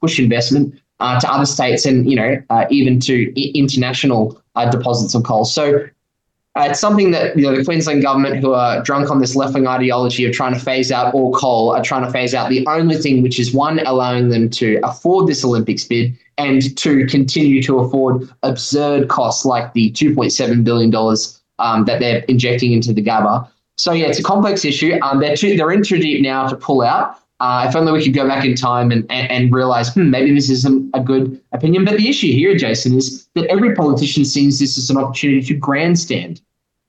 push, investment uh, to other states and you know uh, even to I- international uh, deposits of coal. So uh, it's something that you know the Queensland government, who are drunk on this left wing ideology of trying to phase out all coal, are trying to phase out the only thing which is one allowing them to afford this Olympics bid and to continue to afford absurd costs like the 2.7 billion dollars um, that they're injecting into the Gabba. So yeah, it's a complex issue. Um, they're too, they're in too deep now to pull out. Uh, if only we could go back in time and, and, and realize, hmm, maybe this isn't a good opinion. But the issue here, Jason, is that every politician sees this as an opportunity to grandstand.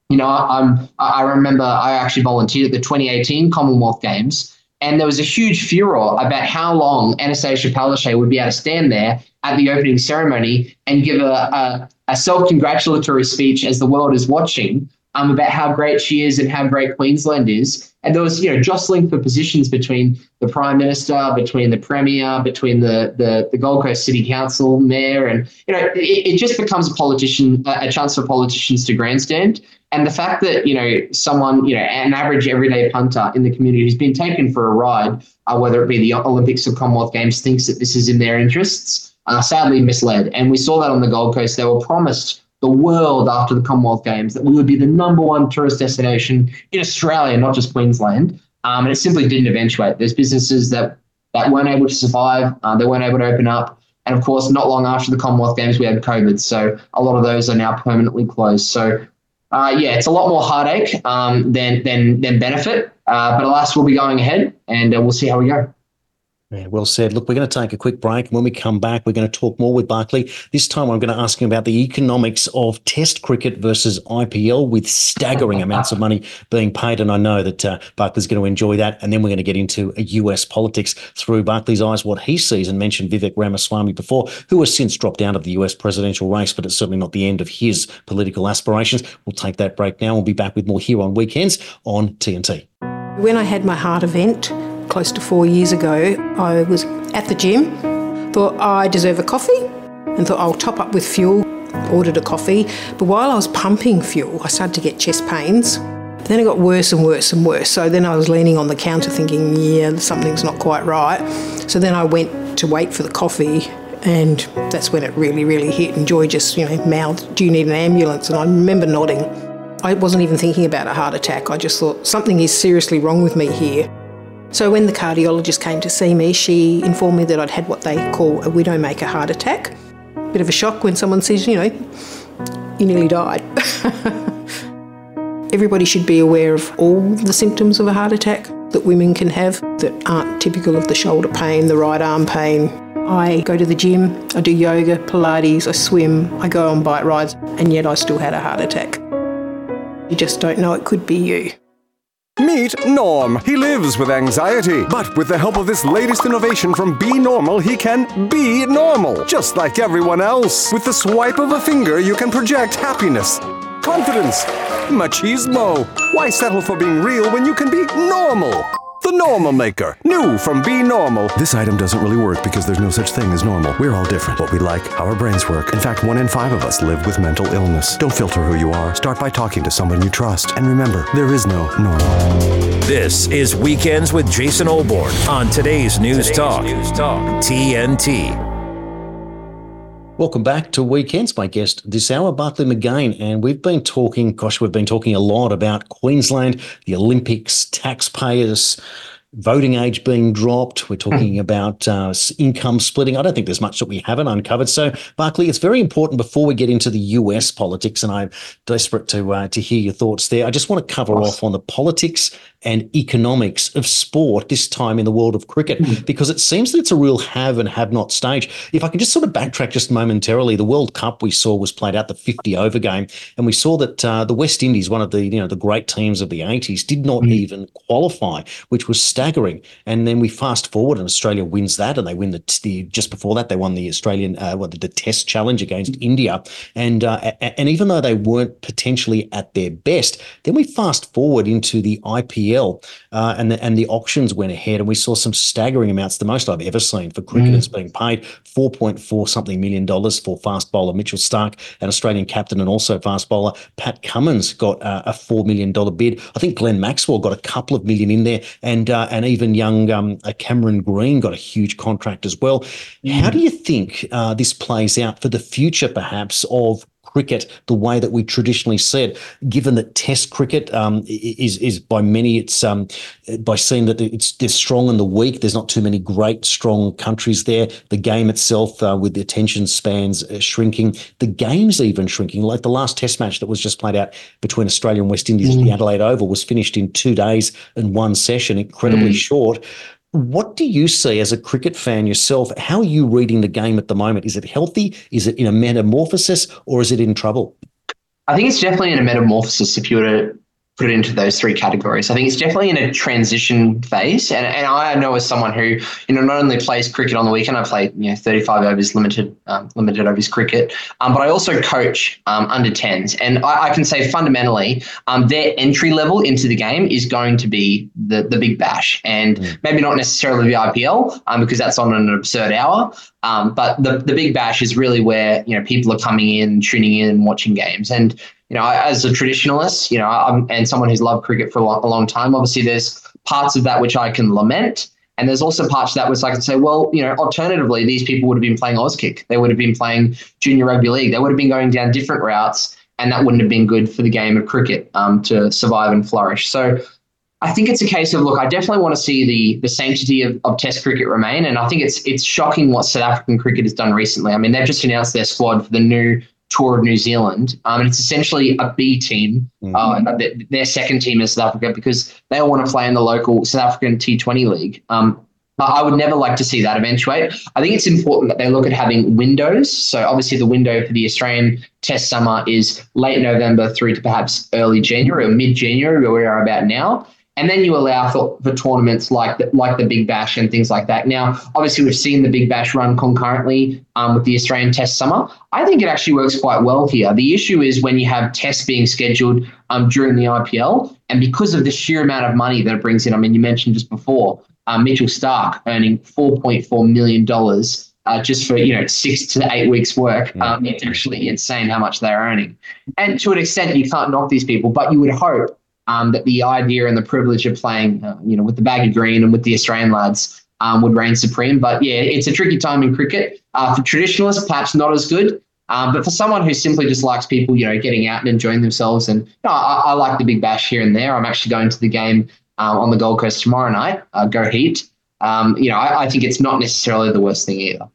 You know, I'm, I remember I actually volunteered at the 2018 Commonwealth Games, and there was a huge furor about how long Annastacia Palaszczuk would be able to stand there at the opening ceremony and give a, a, a self congratulatory speech as the world is watching um, about how great she is and how great Queensland is. And there was, you know, jostling for positions between the Prime Minister, between the Premier, between the the, the Gold Coast City Council mayor, and you know, it, it just becomes a politician a chance for politicians to grandstand. And the fact that you know someone, you know, an average everyday punter in the community who's been taken for a ride, uh, whether it be the Olympics or Commonwealth Games, thinks that this is in their interests, uh, sadly misled. And we saw that on the Gold Coast. They were promised the world after the Commonwealth Games that we would be the number one tourist destination in Australia, not just Queensland. Um, and it simply didn't eventuate. There's businesses that that weren't able to survive. Uh, they weren't able to open up. And of course, not long after the Commonwealth Games, we had COVID. So a lot of those are now permanently closed. So uh, yeah, it's a lot more heartache um, than than than benefit. Uh, but alas, we'll be going ahead, and uh, we'll see how we go. Yeah, well said. Look, we're going to take a quick break. When we come back, we're going to talk more with Barclay. This time, I'm going to ask him about the economics of Test cricket versus IPL with staggering amounts of money being paid. And I know that uh, Barclay's going to enjoy that. And then we're going to get into US politics through Barclay's eyes, what he sees, and mentioned Vivek Ramaswamy before, who has since dropped out of the US presidential race, but it's certainly not the end of his political aspirations. We'll take that break now. We'll be back with more here on Weekends on TNT. When I had my heart event, close to four years ago, I was at the gym, thought I deserve a coffee, and thought I'll top up with fuel. Ordered a coffee, but while I was pumping fuel, I started to get chest pains. Then it got worse and worse and worse. So then I was leaning on the counter thinking, yeah, something's not quite right. So then I went to wait for the coffee, and that's when it really, really hit. And Joy just, you know, mouthed, Do you need an ambulance? And I remember nodding. I wasn't even thinking about a heart attack. I just thought something is seriously wrong with me here. So when the cardiologist came to see me, she informed me that I'd had what they call a widowmaker heart attack. Bit of a shock when someone says, you know, you nearly died. *laughs* Everybody should be aware of all the symptoms of a heart attack that women can have that aren't typical of the shoulder pain, the right arm pain. I go to the gym, I do yoga, Pilates, I swim, I go on bike rides, and yet I still had a heart attack. You just don't know it could be you. Meet Norm. He lives with anxiety, but with the help of this latest innovation from Be Normal, he can be normal, just like everyone else. With the swipe of a finger, you can project happiness, confidence, machismo. Why settle for being real when you can be normal? The Normal Maker. New from Be Normal. This item doesn't really work because there's no such thing as normal. We're all different. What we like, how our brains work. In fact, one in five of us live with mental illness. Don't filter who you are. Start by talking to someone you trust. And remember, there is no normal. This is Weekends with Jason Olbourne on today's News, today's Talk, News Talk, TNT. Welcome back to Weekends. My guest this hour, Barclay McGain. And we've been talking, gosh, we've been talking a lot about Queensland, the Olympics, taxpayers, voting age being dropped. We're talking mm. about uh, income splitting. I don't think there's much that we haven't uncovered. So, Barclay, it's very important before we get into the US politics, and I'm desperate to uh, to hear your thoughts there. I just want to cover off on the politics and economics of sport this time in the world of cricket mm. because it seems that it's a real have and have not stage. If I can just sort of backtrack just momentarily, the World Cup we saw was played out the 50 over game, and we saw that uh, the West Indies, one of the you know the great teams of the 80s, did not mm. even qualify, which was staggering. And then we fast forward, and Australia wins that, and they win the, the just before that they won the Australian uh, well, the, the Test challenge against mm. India, and uh, and even though they weren't potentially at their best, then we fast forward into the IPL Uh, and the, and the auctions went ahead, and we saw some staggering amounts, the most I've ever seen for cricketers mm. being paid four point four something million dollars for fast bowler Mitchell Stark, an Australian captain and also fast bowler Pat Cummins got uh, a four million dollar bid. I think Glenn Maxwell got a couple of million in there, and uh, and even young um, uh, Cameron Green got a huge contract as well. Mm. How do you think uh, this plays out for the future, perhaps, of cricket the way that we traditionally see it, given that Test cricket um, is is by many it's um, by seeing that it's they're strong and the weak. There's not too many great strong countries there. The game itself, uh, with the attention spans uh, shrinking, the game's even shrinking. Like the last Test match that was just played out between Australia and West Indies mm. at the Adelaide Oval was finished in two days and one session, incredibly mm. short. What do you see as a cricket fan yourself? How are you reading the game at the moment? Is it healthy? Is it in a metamorphosis or is it in trouble? I think it's definitely in a metamorphosis if you were to put it into those three categories. I think it's definitely in a transition phase. And, and I know as someone who, you know, not only plays cricket on the weekend, I play, you know, 35 overs limited, um, limited overs cricket, um, but I also coach um, under 10s. And I, I, can say fundamentally, um, their entry level into the game is going to be the, the big bash. And mm. maybe not necessarily the IPL um, because that's on an absurd hour. Um, but the, the big bash is really where, you know, people are coming in, tuning in, watching games. And, you know, as a traditionalist, you know, I'm, and someone who's loved cricket for a long, a long time, obviously there's parts of that which I can lament. And there's also parts of that which I can say, well, you know, alternatively, these people would have been playing Auskick. They would have been playing junior rugby league. They would have been going down different routes, and that wouldn't have been good for the game of cricket um, to survive and flourish. So I think it's a case of look, I definitely want to see the the sanctity of, of Test cricket remain, and I think it's it's shocking what South African cricket has done recently. I mean, they've just announced their squad for the new tour of New Zealand. Um, and it's essentially a B team, mm-hmm. uh, their second team in South Africa, because they all want to play in the local South African T20 league. Um, but I would never like to see that eventuate. I think it's important that they look at having windows. So obviously the window for the Australian Test summer is late November through to perhaps early January or mid January, where we are about now and then you allow for, for tournaments like the, like the Big Bash and things like that. Now, obviously, we've seen the Big Bash run concurrently um, with the Australian Test summer. I think it actually works quite well here. The issue is when you have tests being scheduled um, during the IPL, and because of the sheer amount of money that it brings in. I mean, you mentioned just before uh, Mitchell Stark earning four point four million dollars. Uh, just for you know six to eight weeks work, um, it's actually insane how much they're earning. And to an extent, you can't knock these people, but you would hope um, that the idea and the privilege of playing, uh, you know, with the baggy green and with the Australian lads um, would reign supreme. But yeah, it's a tricky time in cricket. Uh, for traditionalists, perhaps not as good. Um, but for someone who simply just likes people, you know, getting out and enjoying themselves, and you know, I, I, like the big bash here and there. I'm actually going to the game uh, on the Gold Coast tomorrow night. Uh, go Heat. Um, you know, I, I think it's not necessarily the worst thing either.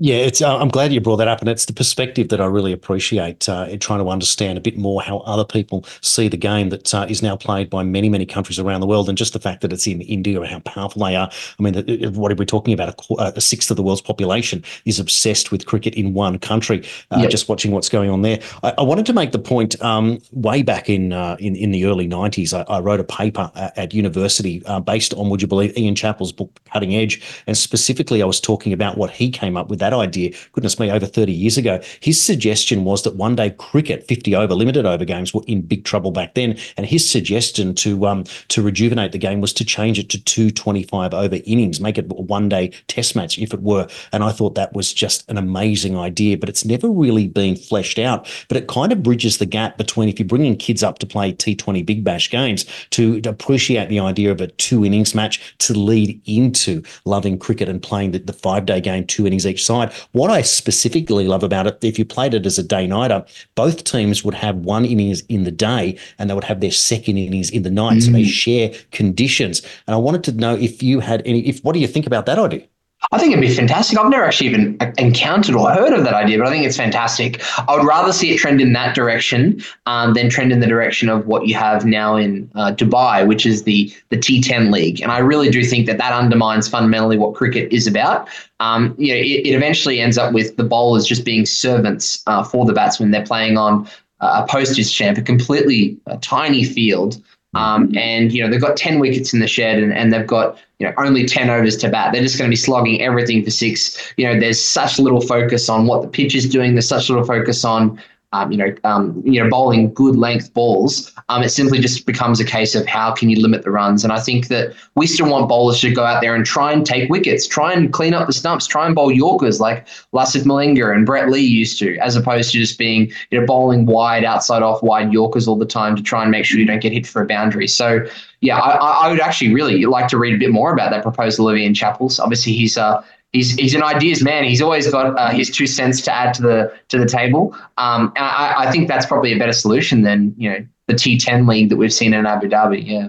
Yeah, it's. Uh, I'm glad you brought that up, and it's the perspective that I really appreciate. Uh, in trying to understand a bit more how other people see the game that uh, is now played by many, many countries around the world, and just the fact that it's in India and how powerful they are. I mean, what are we talking about? A, a sixth of the world's population is obsessed with cricket in one country. Uh, yep. Just watching what's going on there, I, I wanted to make the point. Um, way back in uh, in in the early '90s, I, I wrote a paper at, at university uh, based on, would you believe, Ian Chappell's book Cutting Edge, and specifically, I was talking about what he came up with that idea, goodness me, over 30 years ago. His suggestion was that one day cricket, 50 over, limited over games were in big trouble back then. And his suggestion to um, to rejuvenate the game was to change it to two 25 over innings, make it a one day test match if it were. And I thought that was just an amazing idea, but it's never really been fleshed out. But it kind of bridges the gap between if you're bringing kids up to play T20 Big Bash games to, to appreciate the idea of a two innings match to lead into loving cricket and playing the, the five day game, two innings each side. What I specifically love about it, if you played it as a day nighter, both teams would have one innings in the day and they would have their second innings in the night. Mm. So they mm. share conditions. And I wanted to know if you had any, if what do you think about that idea? I think it'd be fantastic. I've never actually even encountered or heard of that idea, but I think it's fantastic. I would rather see it trend in that direction um, than trend in the direction of what you have now in uh, Dubai, which is the the T10 league. And I really do think that that undermines fundamentally what cricket is about. Um, you know, it, it, eventually ends up with the bowlers just being servants uh, for the batsmen. They're playing on a postage stamp, a completely uh, tiny field. Um, and you know they've got ten wickets in the shed, and, and they've got you know only ten overs to bat. They're just going to be slogging everything for six. You know, there's such little focus on what the pitch is doing. There's such little focus on um, you know, um, you know, bowling good length balls, um, it simply just becomes a case of how can you limit the runs. And I think that we still want bowlers to go out there and try and take wickets, try and clean up the stumps, try and bowl Yorkers like Lasith Malinga and Brett Lee used to, as opposed to just being, you know, bowling wide, outside off wide Yorkers all the time to try and make sure you don't get hit for a boundary. So, yeah, I, I would actually really like to read a bit more about that proposal of Ian Chappell's. Obviously, he's uh, he's he's an ideas man. He's always got uh, his two cents to add to the to the table. Um, and I, I think that's probably a better solution than you know the T10 league that we've seen in Abu Dhabi. Yeah.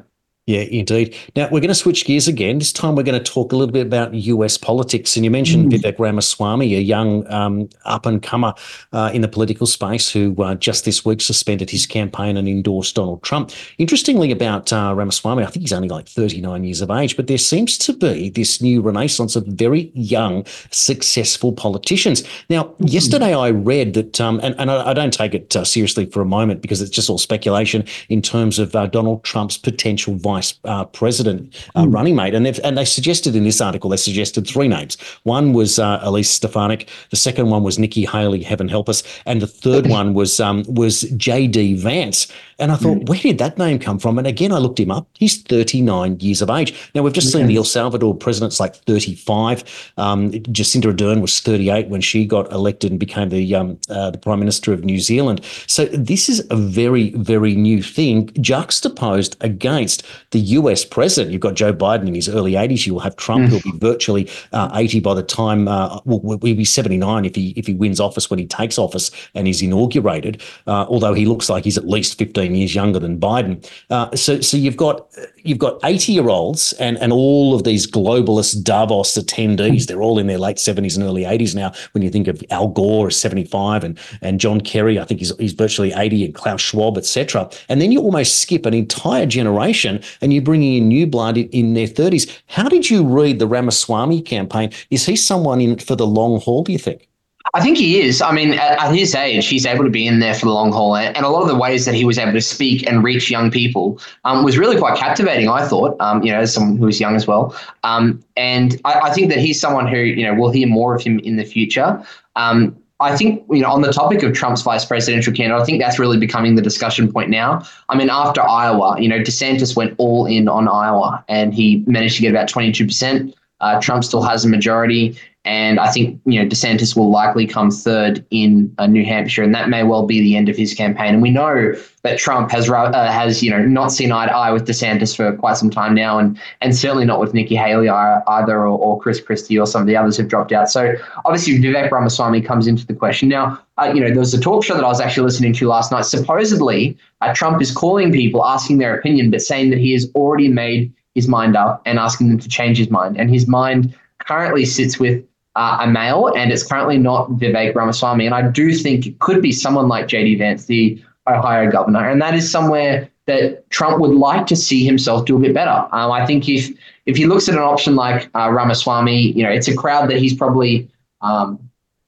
Yeah, indeed. Now we're going to switch gears again. This time we're going to talk a little bit about US politics. And you mentioned mm. Vivek Ramaswamy, a young um, up and comer uh, in the political space who uh, just this week suspended his campaign and endorsed Donald Trump. Interestingly, about uh, Ramaswamy, I think he's only like 39 years of age, but there seems to be this new renaissance of very young, successful politicians. Now, mm. yesterday I read that, um, and, and I, I, don't take it uh, seriously for a moment because it's just all speculation in terms of uh, Donald Trump's potential vice vice uh, president uh, mm. running mate. And, and they suggested in this article, they suggested three names. One was uh, Elise Stefanik. The second one was Nikki Haley, heaven help us. And the third *clears throat* one was um, was J.D. Vance. And I thought, mm. where did that name come from? And again, I looked him up. He's 39 years of age. Now, we've just seen the El Salvador president's like 35. Um, Jacinda Ardern was 38 when she got elected and became the, um, uh, the Prime Minister of New Zealand. So this is a very, very new thing juxtaposed against the US president. You've got Joe Biden in his early 80s. You will have Trump, mm. who'll be virtually uh, 80 by the time, uh, well, will be 79 if he, if he wins office when he takes office and is inaugurated, uh, although he looks like he's at least 15 years younger than Biden. Uh, so, so you've got you've got 80 year olds and, and all of these globalist Davos attendees. They're all in their late 70s and early 80s now. When you think of Al Gore is 75 and, and John Kerry, I think he's, he's virtually 80 and Klaus Schwab, etc. And then you almost skip an entire generation and you're bringing in new blood in, in their 30s. How did you read the Ramaswamy campaign? Is he someone in for the long haul, do you think? I think he is. I mean, at, at, his age, he's able to be in there for the long haul, and, a lot of the ways that he was able to speak and reach young people um, was really quite captivating. I thought, um, you know, as someone who was young as well, um, and I, I, think that he's someone who, you know, we'll hear more of him in the future. Um, I think, you know, on the topic of Trump's vice presidential candidate, I think that's really becoming the discussion point now. I mean, after Iowa, you know, DeSantis went all in on Iowa, and he managed to get about twenty two percent. Uh, Trump still has a majority. And I think you know DeSantis will likely come third in uh, New Hampshire, and that may well be the end of his campaign. And we know that Trump has uh, has you know not seen eye to eye with DeSantis for quite some time now, and and certainly not with Nikki Haley either, or, or Chris Christie or some of the others have dropped out. So obviously Vivek Ramaswamy comes into the question now. Uh, you know, there was a talk show that I was actually listening to last night. Supposedly, uh, Trump is calling people, asking their opinion, but saying that he has already made his mind up and asking them to change his mind. And his mind currently sits with uh, a male, and it's currently not Vivek Ramaswamy. And I do think it could be someone like JD Vance, the Ohio governor, and that is somewhere that Trump would like to see himself do a bit better. Um, I think if if he looks at an option like uh, Ramaswamy, you know, it's a crowd that he's probably um,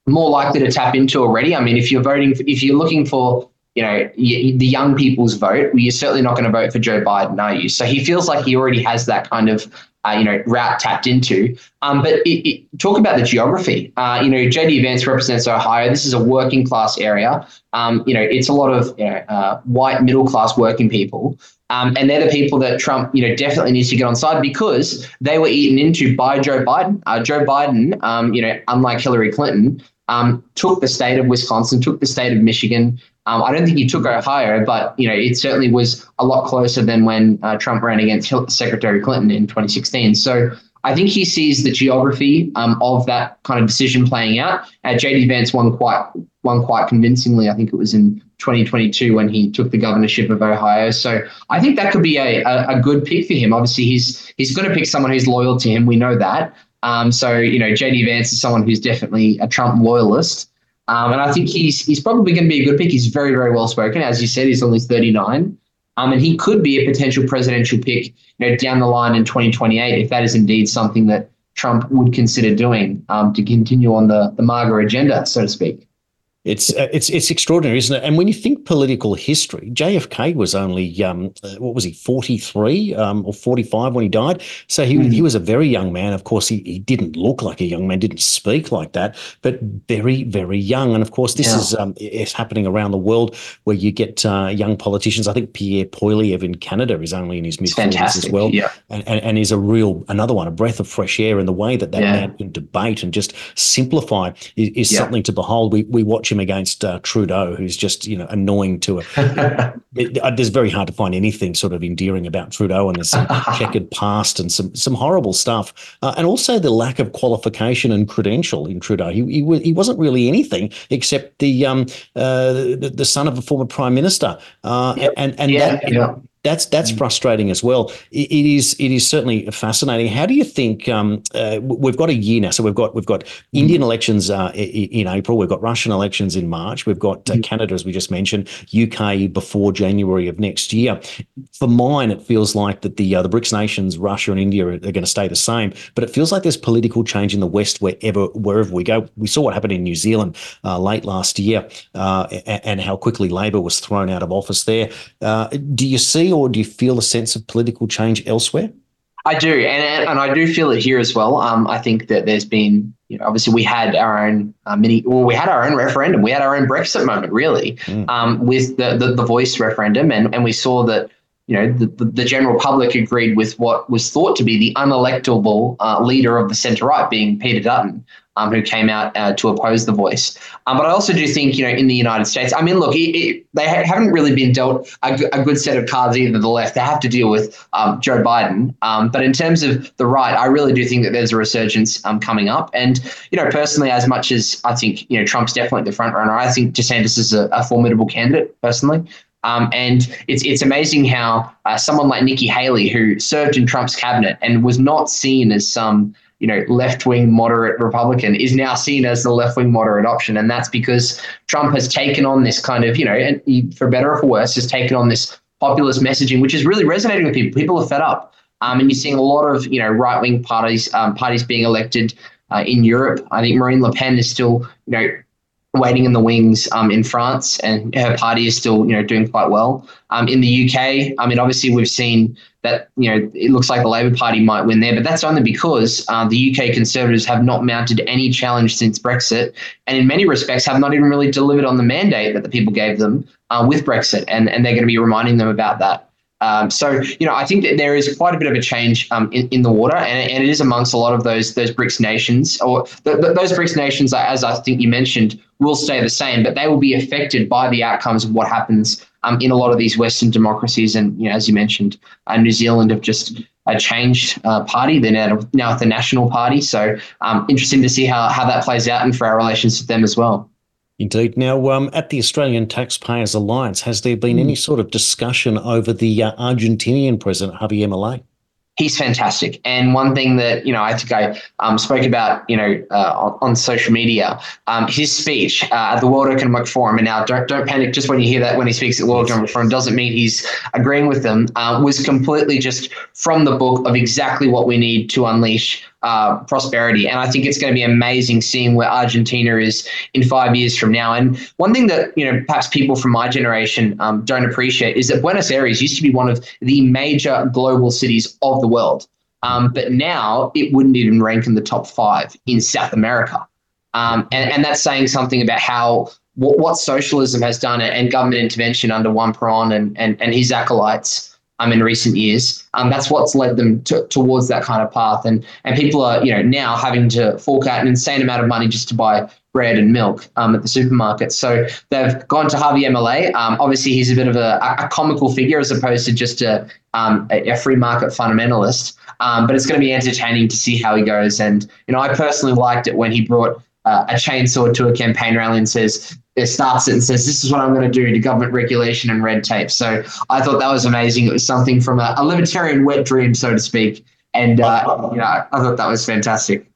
more likely to tap into already. I mean, if you're voting, for, if you're looking for you know the young people's vote, well, you're certainly not going to vote for Joe Biden, are you? So he feels like he already has that kind of uh, you know, route tapped into. Um, but it, it, talk about the geography. Uh, you know, JD Vance represents Ohio. This is a working class area. Um, you know, it's a lot of you know, uh, white middle class working people. Um, and they're the people that Trump, you know, definitely needs to get on side because they were eaten into by Joe Biden. Uh, Joe Biden, um, you know, unlike Hillary Clinton, um, took the state of Wisconsin, took the state of Michigan, um, I don't think he took Ohio, but you know it certainly was a lot closer than when uh, Trump ran against Secretary Clinton in 2016. So I think he sees the geography um, of that kind of decision playing out. Uh, JD Vance won quite won quite convincingly. I think it was in 2022 when he took the governorship of Ohio. So I think that could be a, a, a good pick for him. Obviously, he's he's going to pick someone who's loyal to him. We know that. Um, so you know, JD Vance is someone who's definitely a Trump loyalist. Um, and I think he's he's probably going to be a good pick. He's very very well spoken, as you said. He's only 39, um, and he could be a potential presidential pick, you know, down the line in 2028 if that is indeed something that Trump would consider doing um, to continue on the the MAGA agenda, so to speak. It's uh, it's it's extraordinary, isn't it? And when you think political history, JFK was only um, uh, what was he, forty three um, or forty five when he died. So he mm-hmm. he was a very young man. Of course, he, he didn't look like a young man, didn't speak like that, but very very young. And of course, this yeah. is um, is happening around the world where you get uh, young politicians. I think Pierre Poilievre in Canada is only in his mid forties as well, yeah. and, and, and is a real another one, a breath of fresh air. in the way that that yeah. man can debate and just simplify is, is yeah. something to behold. We we watch him against uh, Trudeau, who's just you know annoying to a. *laughs* it, uh, there's very hard to find anything sort of endearing about Trudeau, and his *laughs* checkered past and some some horrible stuff, uh, and also the lack of qualification and credential in Trudeau. He he, he wasn't really anything except the um uh, the, the son of a former prime minister, uh, yep. and and yeah, that, yeah That's that's mm. frustrating as well. It, it is it is certainly fascinating. How do you think um, uh, we've got a year now? So we've got we've got mm. Indian elections uh, in April. We've got Russian elections in March. We've got uh, mm. Canada, as we just mentioned, UK before January of next year. For mine, it feels like that the uh, the BRICS nations, Russia and India, are, are going to stay the same. But it feels like there's political change in the West wherever wherever we go. We saw what happened in New Zealand uh, late last year, uh, and how quickly Labor was thrown out of office there. do you see or do you feel a sense of political change elsewhere? I do, and and I do feel it here as well. Um, I think that there's been, you know, obviously we had our own uh, mini, well, we had our own referendum, we had our own Brexit moment, really, mm. um, with the, the, the voice referendum, and and we saw that, you know, the, the general public agreed with what was thought to be the unelectable uh, leader of the centre right, being Peter Dutton um, who came out uh, to oppose the voice. Um, but I also do think, you know, in the United States, I mean, look, it, it, they ha- haven't really been dealt a, a, good set of cards either. The left, they have to deal with um, Joe Biden. Um, but in terms of the right, I really do think that there's a resurgence um, coming up. And, you know, personally, as much as I think, you know, Trump's definitely the front runner, I think DeSantis is a, a formidable candidate, personally. Um, and it's it's amazing how uh, someone like Nikki Haley, who served in Trump's cabinet and was not seen as some you know, left wing moderate Republican is now seen as the left wing moderate option. And that's because Trump has taken on this kind of, you know, and he, for better or for worse, has taken on this populist messaging, which is really resonating with people. People are fed up. Um, and you're seeing a lot of, you know, right wing parties, um, parties being elected uh, in Europe. I think Marine Le Pen is still, you know, waiting in the wings um, in France, and her party is still, you know, doing quite well. Um, in the UK, I mean, obviously we've seen that, you know, it looks like the Labour Party might win there, but that's only because uh, the UK Conservatives have not mounted any challenge since Brexit, and in many respects have not even really delivered on the mandate that the people gave them uh, with Brexit, and and they're going to be reminding them about that. Um, so, you know, I think that there is quite a bit of a change um, in, in the water, and, and it is amongst a lot of those those BRICS nations, or the, the, those BRICS nations, as I think you mentioned, will stay the same, but they will be affected by the outcomes of what happens um, in a lot of these Western democracies. And, you know, as you mentioned, uh, New Zealand have just uh, changed uh, party. They're now, now at the National Party. So, um, interesting to see how, how that plays out and for our relations with them as well. Indeed. Now, um, at the Australian Taxpayers Alliance, has there been mm. any sort of discussion over the uh, Argentinian president, Javier Milei? He's fantastic. And one thing that you know, I think I um, spoke about, you know, uh, on, on, social media, um, his speech uh, at the World Economic Forum. And now, don't don't panic. Just when you hear that when he speaks at the World Economic Forum, doesn't mean he's agreeing with them. Uh, was completely just from the book of exactly what we need to unleash uh, prosperity. And I think it's going to be amazing seeing where Argentina is in five years from now. And one thing that you know perhaps people from my generation um, don't appreciate is that Buenos Aires used to be one of the major global cities of the world, um, but now it wouldn't even rank in the top five in South America. Um, and, and that's saying something about how what, what socialism has done and government intervention under Juan Perón and, and, and his acolytes um, in recent years. Um, that's what's led them to, towards that kind of path. And and people are you know now having to fork out an insane amount of money just to buy bread and milk um, at the supermarket. So they've gone to Javier Milei. Um, obviously, he's a bit of a, a comical figure as opposed to just a, um, a free market fundamentalist. Um, but it's going to be entertaining to see how he goes. And you know, I personally liked it when he brought uh, a chainsaw to a campaign rally and says, it starts it and says, This is what I'm going to do to government regulation and red tape. So I thought that was amazing. It was something from a, a libertarian wet dream, so to speak. And, uh, you know, I thought that was fantastic.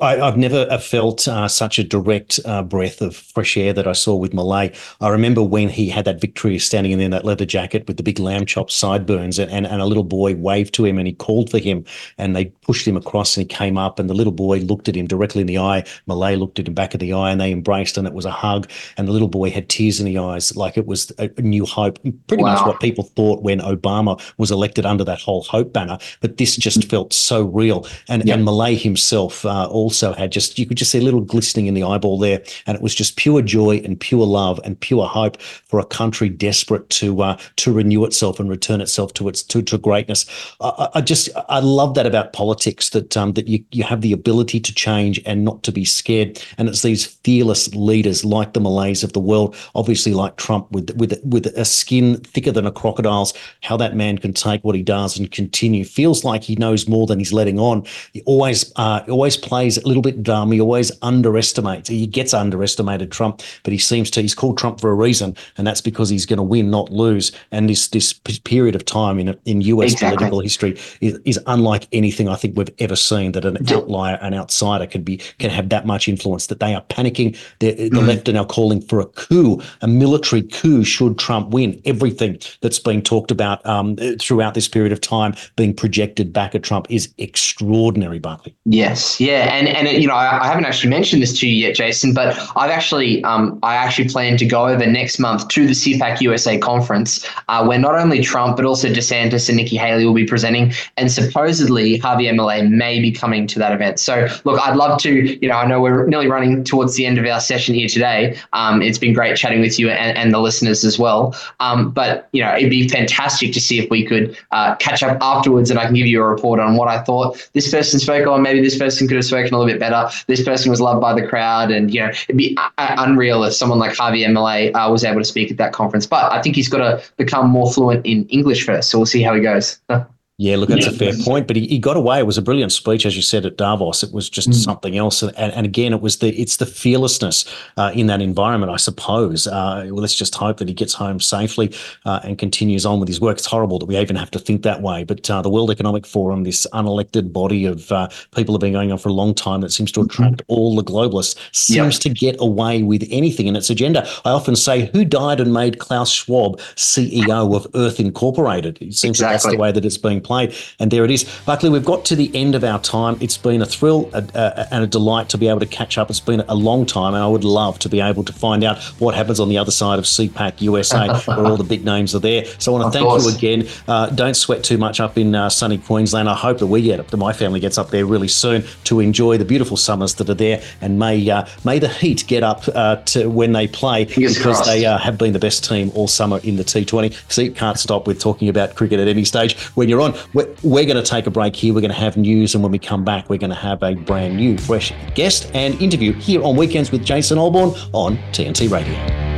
I, have never uh, felt uh, such a direct uh, breath of fresh air that I saw with Milei. I remember when he had that victory standing in there, that leather jacket with the big lamb chop sideburns, and, and, and a little boy waved to him and he called for him, and they pushed him across and he came up, and the little boy looked at him directly in the eye. Milei looked at him back of the eye, and they embraced, and it was a hug. And the little boy had tears in the eyes, like it was a new hope. Pretty wow. much what people thought when Obama was elected under that whole hope banner, but this just felt so real. And yep. and Milei himself. Uh, uh, also had just you could just see a little glistening in the eyeball there, and it was just pure joy and pure love and pure hope for a country desperate to uh, to renew itself and return itself to its to, to greatness. I, I just I love that about politics that um, that you you have the ability to change and not to be scared, and it's these fearless leaders like the Mileis of the world, obviously like Trump with with with a skin thicker than a crocodile's. How that man can take what he does and continue feels like he knows more than he's letting on. He always uh, always plays a little bit dumb. He always underestimates. He gets underestimated Trump, but he seems to. He's called Trump for a reason, and that's because he's going to win, not lose. And this this period of time in in U.S. Exactly. political history is, is unlike anything I think we've ever seen. That an outlier, an outsider, can be can have that much influence. That they are panicking. They're, the mm. left are now calling for a coup, a military coup, should Trump win. Everything that's been talked about um, throughout this period of time being projected back at Trump is extraordinary, Barclay. Yes, yeah, and and you know I, I haven't actually mentioned this to you yet, Jason, but I've actually um, I actually plan to go over next month to the CPAC USA conference uh, where not only Trump but also DeSantis and Nikki Haley will be presenting, and supposedly Javier Milei may be coming to that event. So look, I'd love to, you know, I know we're nearly running towards the end of our session here today. Um, it's been great chatting with you and, and the listeners as well. Um, but you know, it'd be fantastic to see if we could uh, catch up afterwards, and I can give you a report on what I thought this person spoke on. Maybe this person could have spoken a little bit better. This person was loved by the crowd, and you know, it'd be unreal if someone like Javier Milei uh, was able to speak at that conference. But I think he's got to become more fluent in English first, so we'll see how he goes. *laughs* Yeah, look, that's yeah. a fair point. But he, he got away. It was a brilliant speech, as you said at Davos. It was just mm. something else. And, and again, it was the it's the fearlessness uh, in that environment, I suppose. Uh, well, let's just hope that he gets home safely uh, and continues on with his work. It's horrible that we even have to think that way. But uh, the World Economic Forum, this unelected body of uh, people have been going on for a long time that seems to mm-hmm. attract mm-hmm. all the globalists, seems yep. to get away with anything in its agenda. I often say, who died and made Klaus Schwab CEO of Earth Incorporated? It seems exactly. that that's the way that it's being played. And there it is. Barclay, we've got to the end of our time. It's been a thrill and a delight to be able to catch up. It's been a long time, and I would love to be able to find out what happens on the other side of CPAC USA, *laughs* where all the big names are there. So I want to thank course. you again. Uh, don't sweat too much up in uh, sunny Queensland. I hope that we get up, that my family gets up there really soon to enjoy the beautiful summers that are there, and may uh, may the Heat get up uh, to when they play because crossed. they uh, have been the best team all summer in the T20. See, can't stop with talking about cricket at any stage. When you're on, we're, we're going to take a break here. We're going to have news, and when we come back, we're going to have a brand new, fresh guest and interview here on Weekends with Jason Olbourne on TNT Radio.